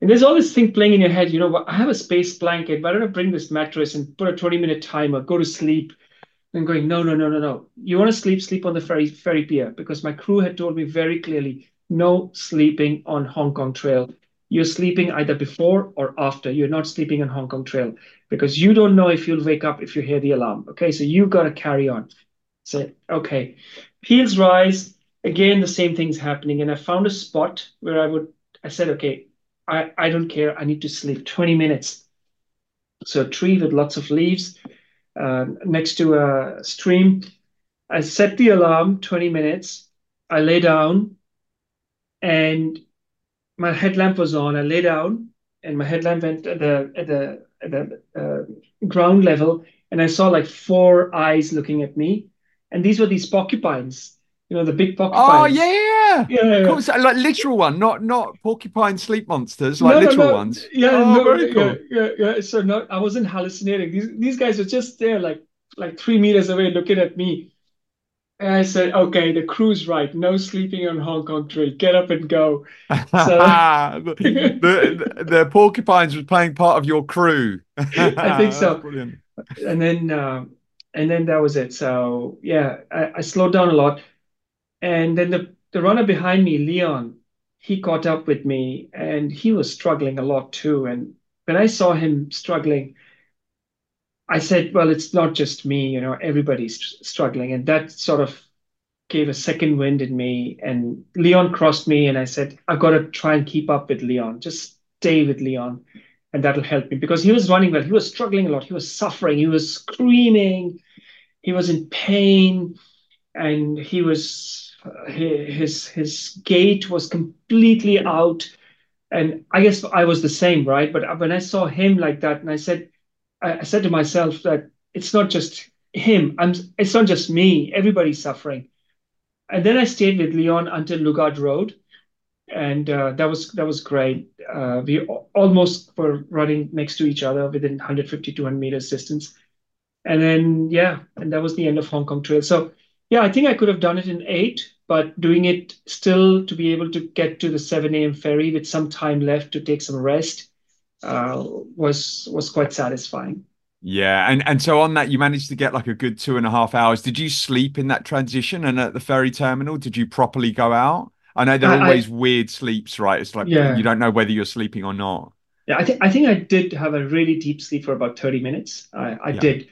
And there's all this thing playing in your head, you know, "Well, I have a space blanket, but I don't bring this mattress and put a 20 minute timer, go to sleep. And going, no, no, no, no, no. You want to sleep, sleep on the ferry ferry pier because my crew had told me very clearly, no sleeping on Hong Kong Trail. You're sleeping either before or after. You're not sleeping on Hong Kong Trail because you don't know if you'll wake up if you hear the alarm. Okay, so you've got to carry on. So, okay. Peels rise. Again, the same thing's happening. And I found a spot where I would, I said, okay, I, I don't care. I need to sleep 20 minutes. So, a tree with lots of leaves uh, next to a stream. I set the alarm 20 minutes. I lay down and my headlamp was on. I lay down and my headlamp went at the at the at the uh, ground level, and I saw like four eyes looking at me, and these were these porcupines, you know, the big Oh porcupines. yeah, yeah. yeah, yeah, Of yeah. course, like literal one, not not porcupine sleep monsters, like No, no, literal no. ones. Yeah, Oh, no, very cool. yeah, yeah. So no, I wasn't hallucinating. These these guys were just there, like like three meters away, looking at me. And I said, "Okay, the crew's right. No sleeping on Hong Kong Trail. Get up and go." the, the the porcupines were playing part of your crew. I think so. Brilliant. and then um, and then that was it. So yeah, I, I slowed down a lot, and then the the runner behind me, Leon, he caught up with me, and he was struggling a lot too. And when I saw him struggling, I said, "Well, it's not just me. You know, everybody's struggling," and that sort of gave a second wind in me. And Leon crossed me, and I said, "I've got to try and keep up with Leon. Just stay with Leon." and that'll help me because he was running well. He was struggling a lot. He was suffering. He was screaming. He was in pain, and he was his his gait was completely out. And I guess I was the same, right? But uh, when I saw him like that, and I said, I, said to myself that it's not just him. I'm. It's not just me. Everybody's suffering. And then I stayed with Leon until Lugard Road and uh, that was that was great. Uh, we almost were running next to each other within 150 200 meters distance, and then yeah, and that was the end of Hong Kong Trail. So yeah, I think I could have done it in eight, but doing it still to be able to get to the 7 a.m. ferry with some time left to take some rest uh, was was quite satisfying. Yeah, and and so on that, you managed to get like a good two and a half hours. Did you sleep in that transition and at the ferry terminal? Did you properly go out? I know they're I- I- always weird sleeps, right? It's like Yeah. you don't know whether you're sleeping or not. Yeah, I think I think I did have a really deep sleep for about 30 minutes. I, I Yeah. did.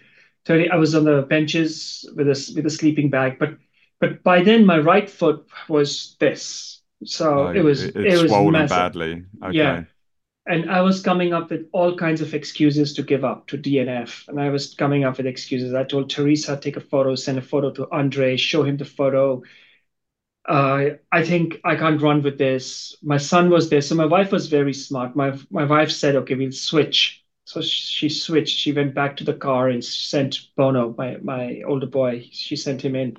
30, I was on the benches with a with a sleeping bag, but but by then my right foot was this. So Oh, it was it- it was swollen massive. badly. Okay. Yeah. And I was coming up with all kinds of excuses to give up to DNF. And I was coming up with excuses. I told Teresa, take a photo, send a photo to Andre, show him the photo. Uh, I think I can't run with this. My son was there. So my wife was very smart. My my wife said, okay, we'll switch. So she switched. She went back to the car and sent Bono, my, my older boy, she sent him in.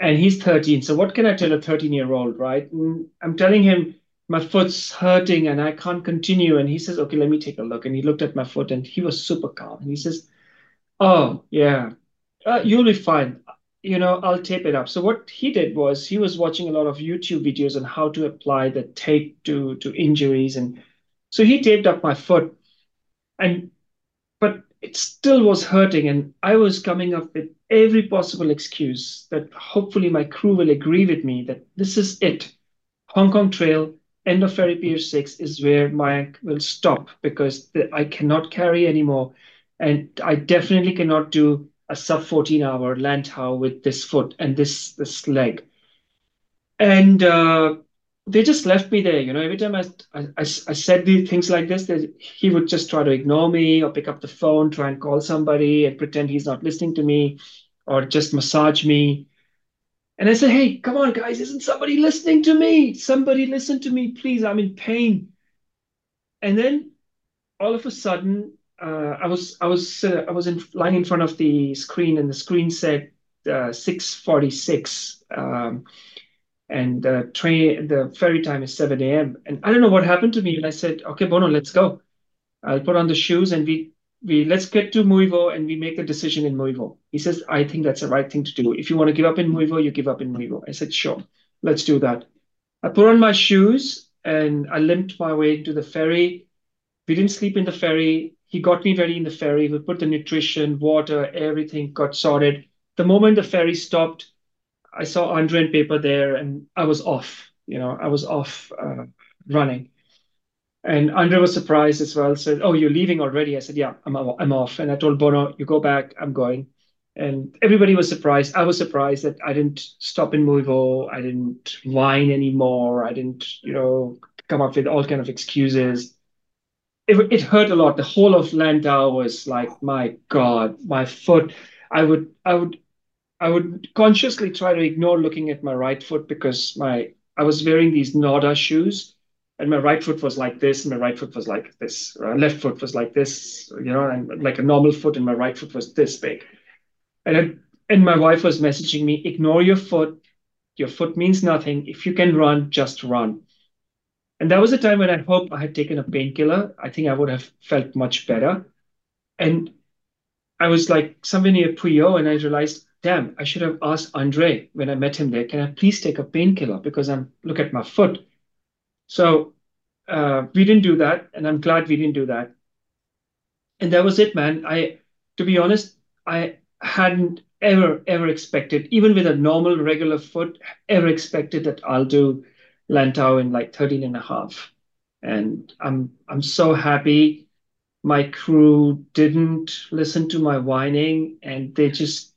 And he's 13. So what can I tell a 13 year old, right? And I'm telling him, my foot's hurting and I can't continue. And he says, okay, let me take a look. And he looked at my foot and he was super calm. And he says, oh, yeah, uh, you'll be fine. You know, I'll tape it up. So what he did was he was watching a lot of YouTube videos on how to apply the tape to to injuries. And so he taped up my foot and but it still was hurting and i was coming up with every possible excuse that hopefully my crew will agree with me that this is it hong kong trail end of ferry pier 6 is where my will stop because the, i cannot carry anymore and i definitely cannot do a sub 14 hour Lantau with this foot and this this leg and uh, they just left me there. You know, every time I, I, I said the things like this, they, he would just try to ignore me or pick up the phone, try and call somebody and pretend he's not listening to me or just massage me. And I said, hey, come on, guys, isn't somebody listening to me? Somebody listen to me, please. I'm in pain. And then all of a sudden, uh, I was I was uh, I was in, lying in front of the screen, and the screen said uh, 6:46. Um, and the train the ferry time is 7 a.m. And I don't know what happened to me. And I said, okay, Bono, let's go. I'll put on the shoes and we we let's get to Mui Wo and we make the decision in Mui Wo. He says, I think that's the right thing to do. If you want to give up in Mui Wo, you give up in Mui Wo. I said, sure, let's do that. I put on my shoes and I limped my way to the ferry. We didn't sleep in the ferry. He got me ready in the ferry. We put the nutrition, water, everything got sorted. The moment the ferry stopped, I saw Andre and Pepa there, and I was off. You know, I was off uh, running. And Andre was surprised as well. Said, "Oh, you're leaving already?" I said, "Yeah, I'm I'm off." And I told Bono, "You go back. I'm going." And everybody was surprised. I was surprised that I didn't stop in Mui Wo. I didn't whine anymore. I didn't, you know, come up with all kind of excuses. It, it hurt a lot. The whole of Lantau was like, my God, my foot. I would, I would, I would consciously try to ignore looking at my right foot because my I was wearing these Norda shoes, and my right foot was like this, and my right foot was like this. My left foot was like this, you know, and like a normal foot, and my right foot was this big. And I, and my wife was messaging me, ignore your foot. Your foot means nothing. If you can run, just run. And that was a time when I hope I had taken a painkiller. I think I would have felt much better. And I was like somewhere near Pui O, and I realized, damn, I should have asked Andre when I met him there, can I please take a painkiller because I'm look at my foot. So uh, we didn't do that, and I'm glad we didn't do that. And that was it, man. I, to be honest, I hadn't ever ever expected, even with a normal regular foot, ever expected that I'll do Lantau in like 13 and a half. And I'm I'm so happy my crew didn't listen to my whining and they just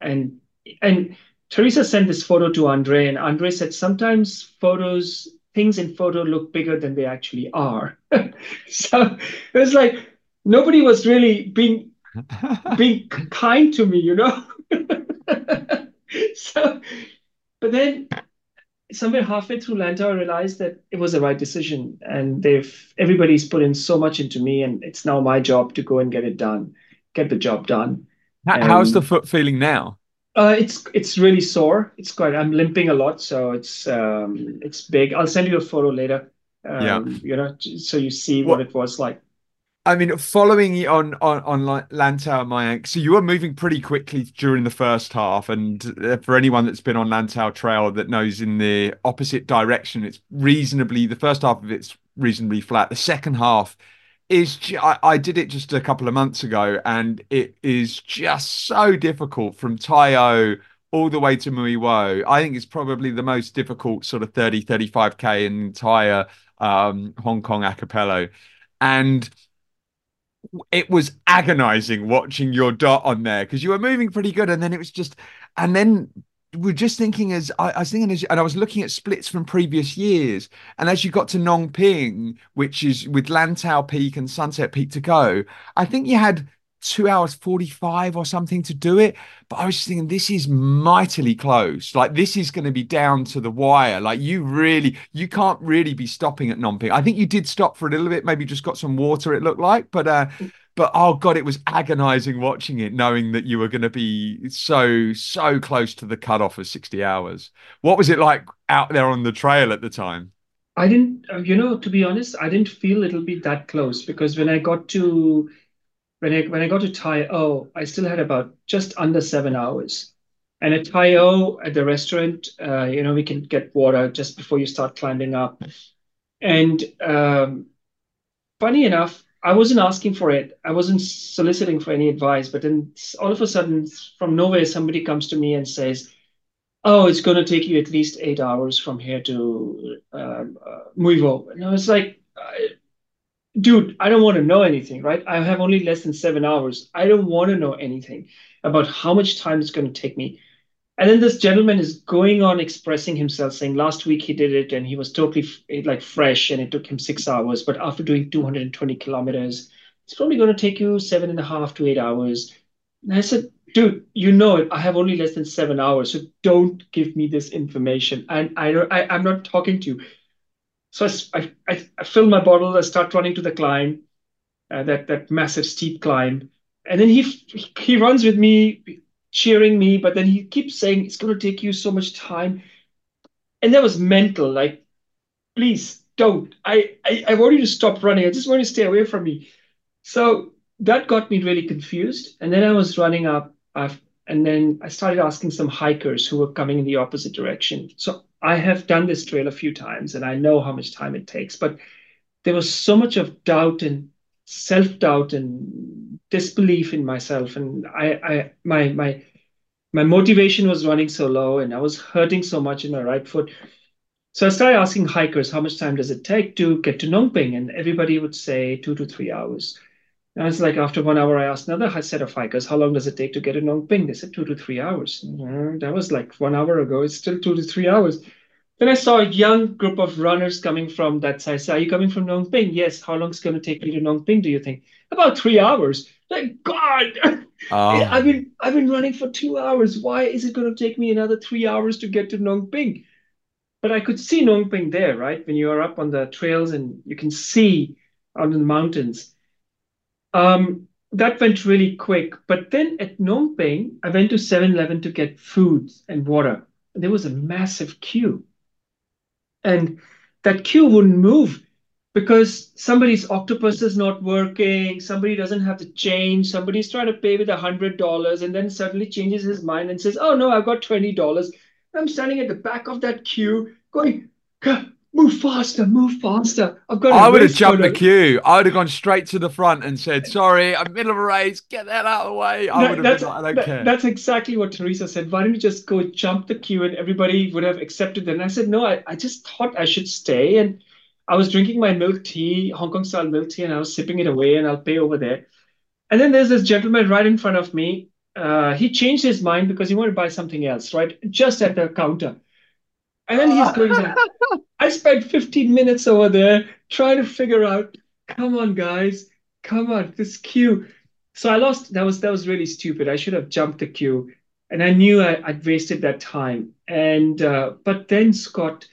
and and Teresa sent this photo to Andre and Andre said sometimes photos things in photo look bigger than they actually are. so it was like nobody was really being being kind to me, you know. so, but then somewhere halfway through Lantau, I realized that it was the right decision, and they've everybody's put in so much into me, and it's now my job to go and get it done, get the job done. How's the foot feeling now? Uh, it's it's really sore. It's quite. I'm limping a lot, so it's um, it's big. I'll send you a photo later. Um, yeah. You know, so you see what, what it was like. I mean, following on on on Lantau, Mayank, so you were moving pretty quickly during the first half, and uh, for anyone that's been on Lantau Trail that knows in the opposite direction, it's reasonably the first half of it's reasonably flat. The second half is I, I did it just a couple of months ago, and it is just so difficult from Tai O all the way to Mui Wo. I think it's probably the most difficult sort of 30, 35k in the entire um, Hong Kong archipelago, and it was agonizing watching your dot on there because you were moving pretty good and then it was just and then we're just thinking as I, I, was thinking as and I was looking at splits from previous years. And as you got to Ngong Ping which is with Lantau Peak and Sunset Peak to go I think you had two hours 45 or something to do it. But i was thinking this is mightily close. Like this is going to be down to the wire. Like you really you can't really be stopping at Ngong Ping i think you did stop for a little bit maybe just got some water it looked like. But uh but oh god it was agonizing watching it knowing that you were going to be so so close to the cutoff of 60 hours what was it like out there on the trail at the time i didn't uh, you know to be honest i didn't feel it'll be that close because when i got to when I when I got to Tai O, I still had about just under seven hours. And at Tai O, at the restaurant, uh, you know, we can get water just before you start climbing up. And um, funny enough, I wasn't asking for it. I wasn't soliciting for any advice. But then all of a sudden, from nowhere, somebody comes to me and says, "Oh, it's going to take you at least eight hours from here to um, uh, Mui Wo." And I was like, dude, I don't want to know anything, right? I have only less than seven hours. I don't want to know anything about how much time it's going to take me. And then this gentleman is going on expressing himself, saying last week he did it and he was totally like fresh and it took him six hours. But after doing 220 kilometers, it's probably going to take you seven and a half to eight hours. And I said, dude, you know it. I have only less than seven hours, so don't give me this information. And I, I I'm not talking to you. So I, I, I fill my bottle, I start running to the climb, uh, that, that massive steep climb. And then he, he runs with me, cheering me, but then he keeps saying, it's going to take you so much time. And that was mental. Like, please don't. I, I, I want you to stop running. I just want you to stay away from me. So that got me really confused. And then I was running up, uh, and then I started asking some hikers who were coming in the opposite direction. So I have done this trail a few times, and I know how much time it takes. But there was so much of doubt and self-doubt and disbelief in myself, and I, I my my my motivation was running so low, and I was hurting so much in my right foot. So I started asking hikers, how much time does it take to get to Ngong Ping? And everybody would say two to three hours. And it's like after one hour, I asked another set of hikers, how long does it take to get to Ngong Ping? They said two to three hours. And uh, That was like one hour ago. It's still two to three hours. Then I saw a young group of runners coming from that side. So, are you coming from Ngong Ping? Yes. How long is it going to take me to Ngong Ping, do you think? About three hours. Like, God, Oh. I've been I've been running for two hours. Why is it going to take me another three hours to get to Ngong Ping? But I could see Ngong Ping there, right? When you are up on the trails and you can see out in the mountains. Um, that went really quick. But then at Ngong Ping, I went to 7-Eleven to get food and water. There was a massive queue. And that queue wouldn't move because somebody's octopus is not working, somebody doesn't have the change, somebody's trying to pay with a hundred dollars and then suddenly changes his mind and says, Oh no, I've got twenty dollars. I'm standing at the back of that queue going, "Come, move faster, move faster. I've got I would have jumped the queue. I would have gone straight to the front and said, "Sorry, I'm middle of a race. Get that out of the way." I That- would have been like, "I don't that- care." that's exactly what Teresa said. Why don't you just go jump the queue and everybody would have accepted it? And I said, no, I, I just thought I should stay. And I was drinking my milk tea, Hong Kong style milk tea, and I was sipping it away and I'll pay over there. And then there's this gentleman right in front of me. Uh, he changed his mind because he wanted to buy something else, right? Just at the counter. And then he's going like, I spent 15 minutes over there trying to figure out, come on, guys, come on, this queue. So I lost. That was that was really stupid. I should have jumped the queue, and I knew I, I'd wasted that time. And uh, but then Scott,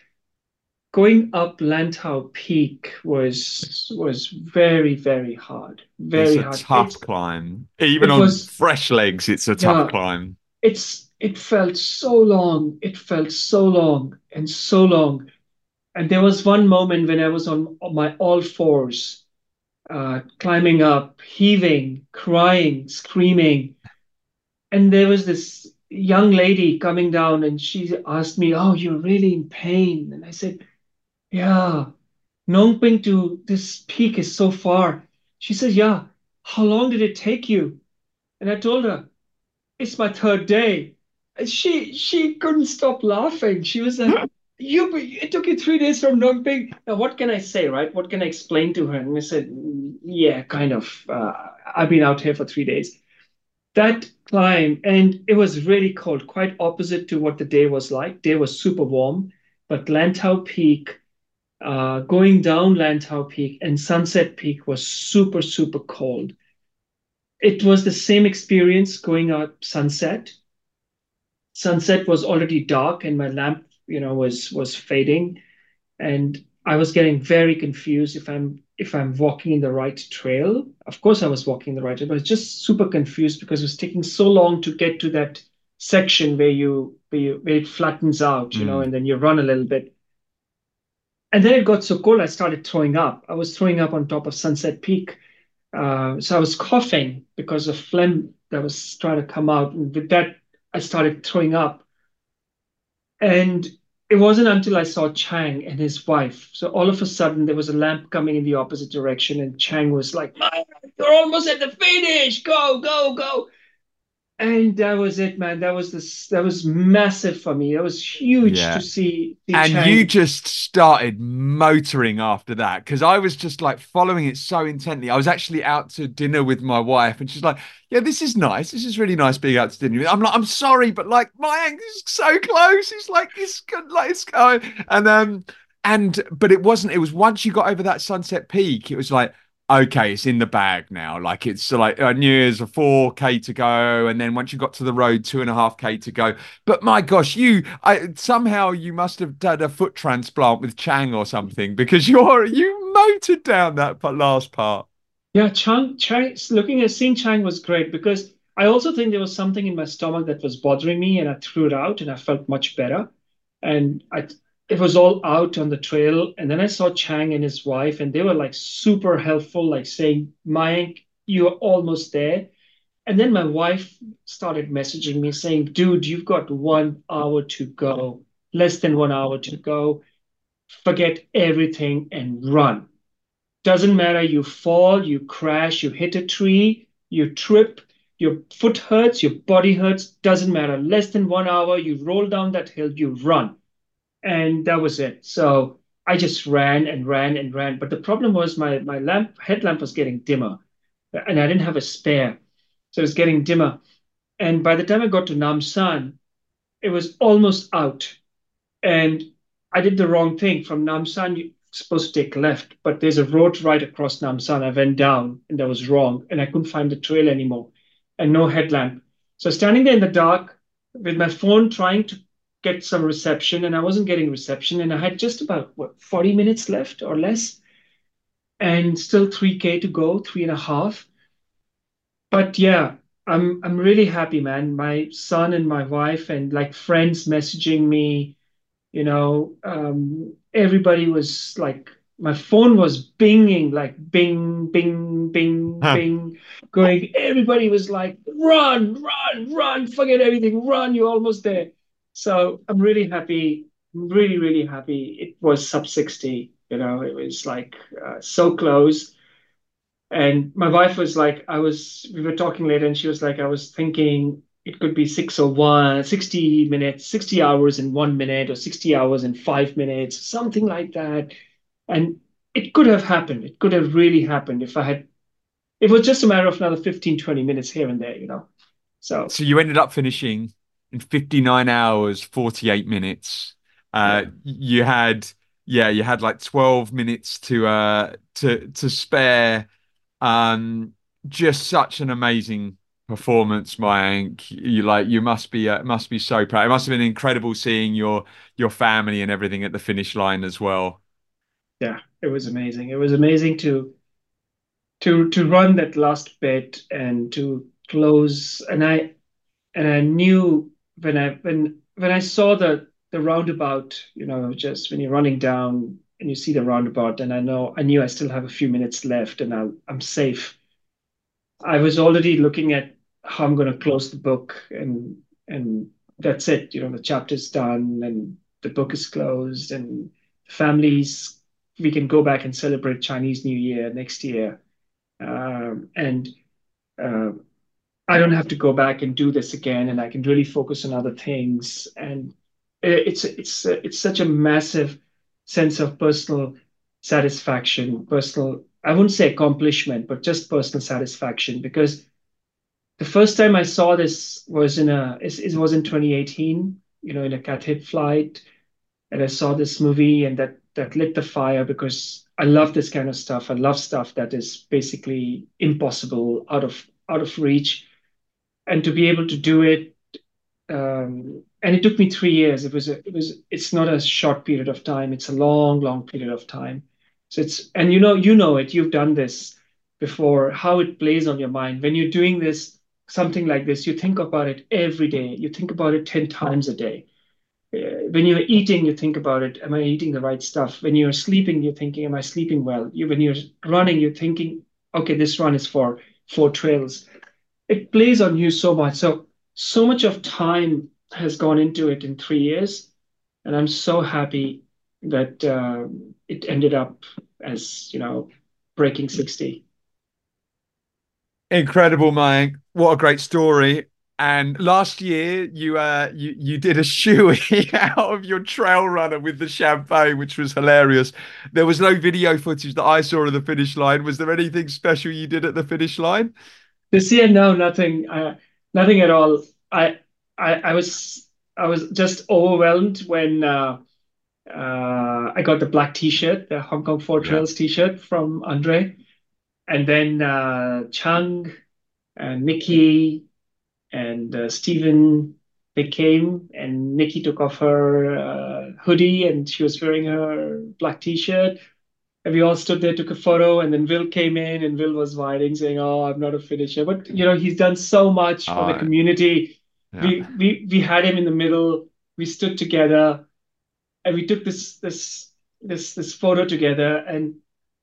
going up Lantau Peak was was very very hard, very it's a hard. tough It's- climb. Even on was- fresh legs, it's a tough Yeah. climb. it's it felt so long it felt so long and so long. And there was one moment when i was on, my all fours uh, climbing up heaving crying screaming. And there was this young lady coming down and she asked me oh you're really in pain. And i said yeah Ngong Ping to this peak is so far. She said yeah how long did it take you? And i told her it's my third day. She she couldn't stop laughing. She was like, you it took you three days from Ngong Ping. Now what can I say, right? What can I explain to her? And I said, yeah, kind of. Uh, I've been out here for three days. That climb, and it was really cold, quite opposite to what the day was like. Day was super warm, but Lantau Peak, uh, going down Lantau Peak and Sunset Peak was super, super cold it was the same experience going up sunset. Sunset was already dark and my lamp, you know, was was fading. And I was getting very confused if I'm if I'm walking in the right trail. Of course I was walking the right trail, but I was just super confused because it was taking so long to get to that section where you where, you, where it flattens out, you know, Mm. and then you run a little bit. And then it got so cold I started throwing up. I was throwing up on top of Sunset Peak. Uh, so I was coughing because of phlegm that was trying to come out. And with that, I started throwing up. And it wasn't until I saw Chang and his wife. So all of a sudden, there was a lamp coming in the opposite direction, and Chang was like, "Man, You're almost at the finish. Go, go, go. And that was it, man. That was this. That was massive for me. That was huge Yeah. to see. And Chang. you just started motoring after that because I was just like following it so intently. I was actually out to dinner with my wife, and she's like, "Yeah, this is nice. This is really nice being out to dinner." I'm like, "I'm sorry, but like Mayank is so close. It's like it's good, like it's going." And um, and but it wasn't. It was once you got over that Sunset Peak, it was like. Okay, it's in the bag now. Like it's like uh, I knew there's a four k to go, and then once you got to the road, two and a half k to go. But my gosh, you I, somehow you must have done a foot transplant with Chang or something because you're you motored down that last part. Yeah, Chang, Chang, looking at seeing Chang was great because I also think there was something in my stomach that was bothering me, and I threw it out, and I felt much better. And I, it was all out on the trail, and then I saw Chang and his wife, and they were like super helpful, like saying, "Mayank, you're almost there. And then my wife started messaging me saying, dude, you've got one hour to go, less than one hour to go. Forget everything and run. Doesn't matter, you fall, you crash, you hit a tree, you trip, your foot hurts, your body hurts, doesn't matter. Less than one hour, you roll down that hill, you run. And that was it. So I just ran and ran and ran. But the problem was my my lamp headlamp was getting dimmer, and I didn't have a spare. So it was getting dimmer. And by the time I got to Nam Shan, it was almost out. And I did the wrong thing. From Nam Shan, you're supposed to take left, but there's a road right across Nam Shan. I went down and that was wrong. And I couldn't find the trail anymore and no headlamp. So standing there in the dark with my phone trying to get some reception, and I wasn't getting reception. And I had just about what 40 minutes left or less, and still 3K to go, three and a half. But yeah, I'm I'm really happy, man. My son and my wife and like friends messaging me, you know, um, everybody was like my phone was binging like bing bing bing Huh. bing going everybody was like run run run forget everything run you're almost there so i'm really happy really really happy it was sub 60 you know it was like uh, so close and my wife was like i was we were talking later and she was like i was thinking it could be 601 60 minutes 60 hours in one minute or 60 hours in five minutes something like that and it could have happened. It could have really happened if I had, it was just a matter of another 15, 20 minutes here and there, you know. So, So you ended up finishing in 59 hours, 48 minutes. Uh, you had, yeah, you had like 12 minutes to uh to to spare. Um, just such an amazing performance, Mayank. You like you must be uh, must be so proud. It must have been incredible seeing your your family and everything at the finish line as well. yeah, it was amazing. It was amazing to to to run that last bit and to close and I and I knew when I when when I saw the the roundabout, you know, just when you're running down and you see the roundabout, and I know I knew I still have a few minutes left and I, I'm safe. I was already looking at how I'm going to close the book, and and that's it. You know, the chapter's done, and the book is closed, and families we can go back and celebrate Chinese New Year next year, um, and uh, I don't have to go back and do this again, and I can really focus on other things. And it's it's it's such a massive sense of personal satisfaction, personal. I wouldn't say accomplishment, but just personal satisfaction because the first time I saw this was in a it, was in 2018, you know, in a Cathay flight, and I saw this movie, and that that lit the fire because I love this kind of stuff. I love stuff that is basically impossible, out of out of reach, and to be able to do it. Um, and it took me three years. It was a, it was it's not a short period of time. It's a long, long period of time. So it's and you know you know it. You've done this before. How it plays on your mind when you're doing this something like this. You think about it every day. You think about it ten times a day uh, when you're eating, you think about it. Am I eating the right stuff? When you're sleeping, you're thinking, am I sleeping well? You, when you're running, you're thinking, okay, this run is for four trails. It plays on you so much. So, so much of time has gone into it in three years. And I'm so happy that um, it ended up as, you know, breaking 60. Incredible, Mayank. What a great story. And last year, you uh, you you did a shoey out of your trail runner with the champagne, which was hilarious. There was no video footage that I saw of the finish line. Was there anything special you did at the finish line? This year, no, nothing, uh, nothing at all. I, I, I was, I was just overwhelmed when uh, uh, I got the black T-shirt, the Hong Kong Four Yeah. Trails T-shirt from Andre, and then uh, Chung and Nikki and uh, Stephen. They came and Nikki took off her uh, hoodie and she was wearing her black T-shirt. And we all stood there, took a photo, and then Will came in, and Will was whining, saying, "Oh, I'm not a finisher." But you know, he's done so much for the community. yeah. We we we had him in the middle. We stood together, and we took this this this this photo together, and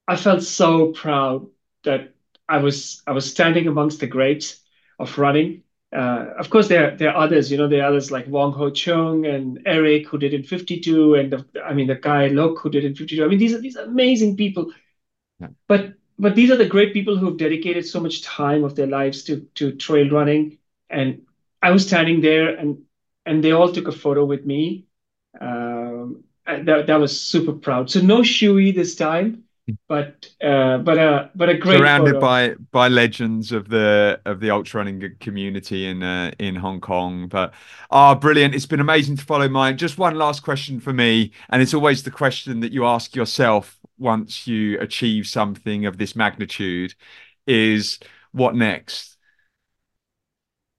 I felt so proud that I was I was standing amongst the greats of running. Uh, of course, there there are others. You know, there are others like Wong Ho Chung and Eric who did in 52, and the, I mean the guy Lok who did in 52. I mean these are these amazing people. Yeah. But but these are the great people who have dedicated so much time of their lives to to trail running. And I was standing there, and and they all took a photo with me. Um, that that was super proud. So no shoey this time but uh, but a but a great surrounded photo. by by legends of the of the ultra running community in uh, in Hong Kong. But ah, oh, brilliant! It's been amazing to follow mine. Just one last question for me, and it's always the question that you ask yourself once you achieve something of this magnitude: is what next?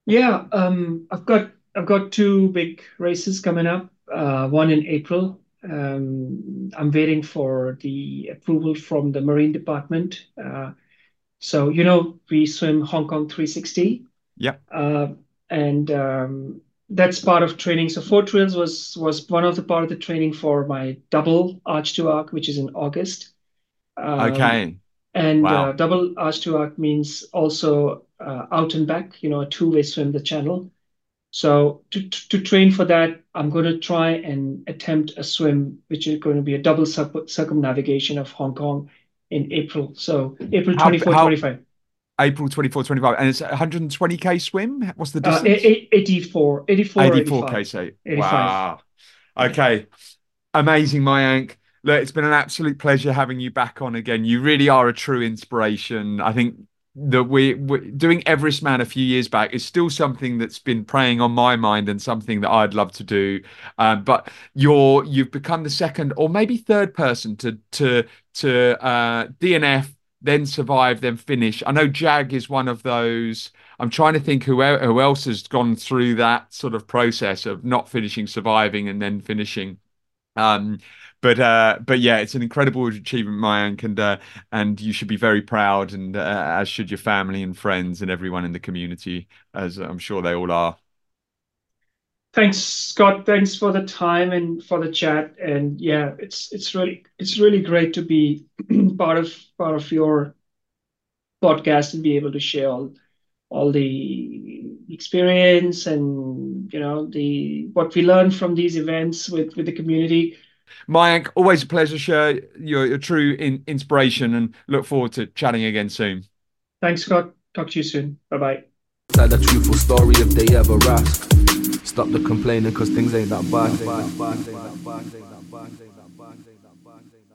Yeah, um, I've got I've got two big races coming up. Uh, one in April I'm waiting for the approval from the Marine Department. Uh, so, you know, we swim Hong Kong 360. Yeah. Uh, and um, that's part of training. So four Trails was was one of the part of the training for my double arch to arc, which is in August. Um, okay. And uh, double arch to arc means also out and back, you know, a two way swim the channel. So to, to train for that, I'm going to try and attempt a swim, which is going to be a double circumnavigation of Hong Kong in April. So April 24, how, how, 25. April 24, 25. And it's 120k swim? What's the uh, distance? Uh, 84. 84, 84k, so. Wow. Okay. Amazing, Mayank. Look, it's been an absolute pleasure having you back on again. You really are a true inspiration. I think that we we doing Everest Man a few years back is still something that's been preying on my mind and something that I'd love to do. Um, but you're you've become the second or maybe third person to to to uh, DNF, then survive, then finish. I know Jag is one of those. I'm trying to think who who else has gone through that sort of process of not finishing, surviving, and then finishing. Um, but uh, but yeah, it's an incredible achievement, Mayank, and uh, and you should be very proud, and uh, as should your family and friends and everyone in the community, as I'm sure they all are. Thanks, Scott. Thanks for the time and for the chat. And yeah, it's it's really it's really great to be part of part of your podcast and be able to share all all the experience and you know the what we learn from these events with with the community Mayank, always a pleasure, share your, your true in, inspiration and look forward to chatting again soon. Thanks, Scott. Talk to you soon. Bye bye. Tell a truthful story if they ever ask. Stop the complaining because things ain't that bad.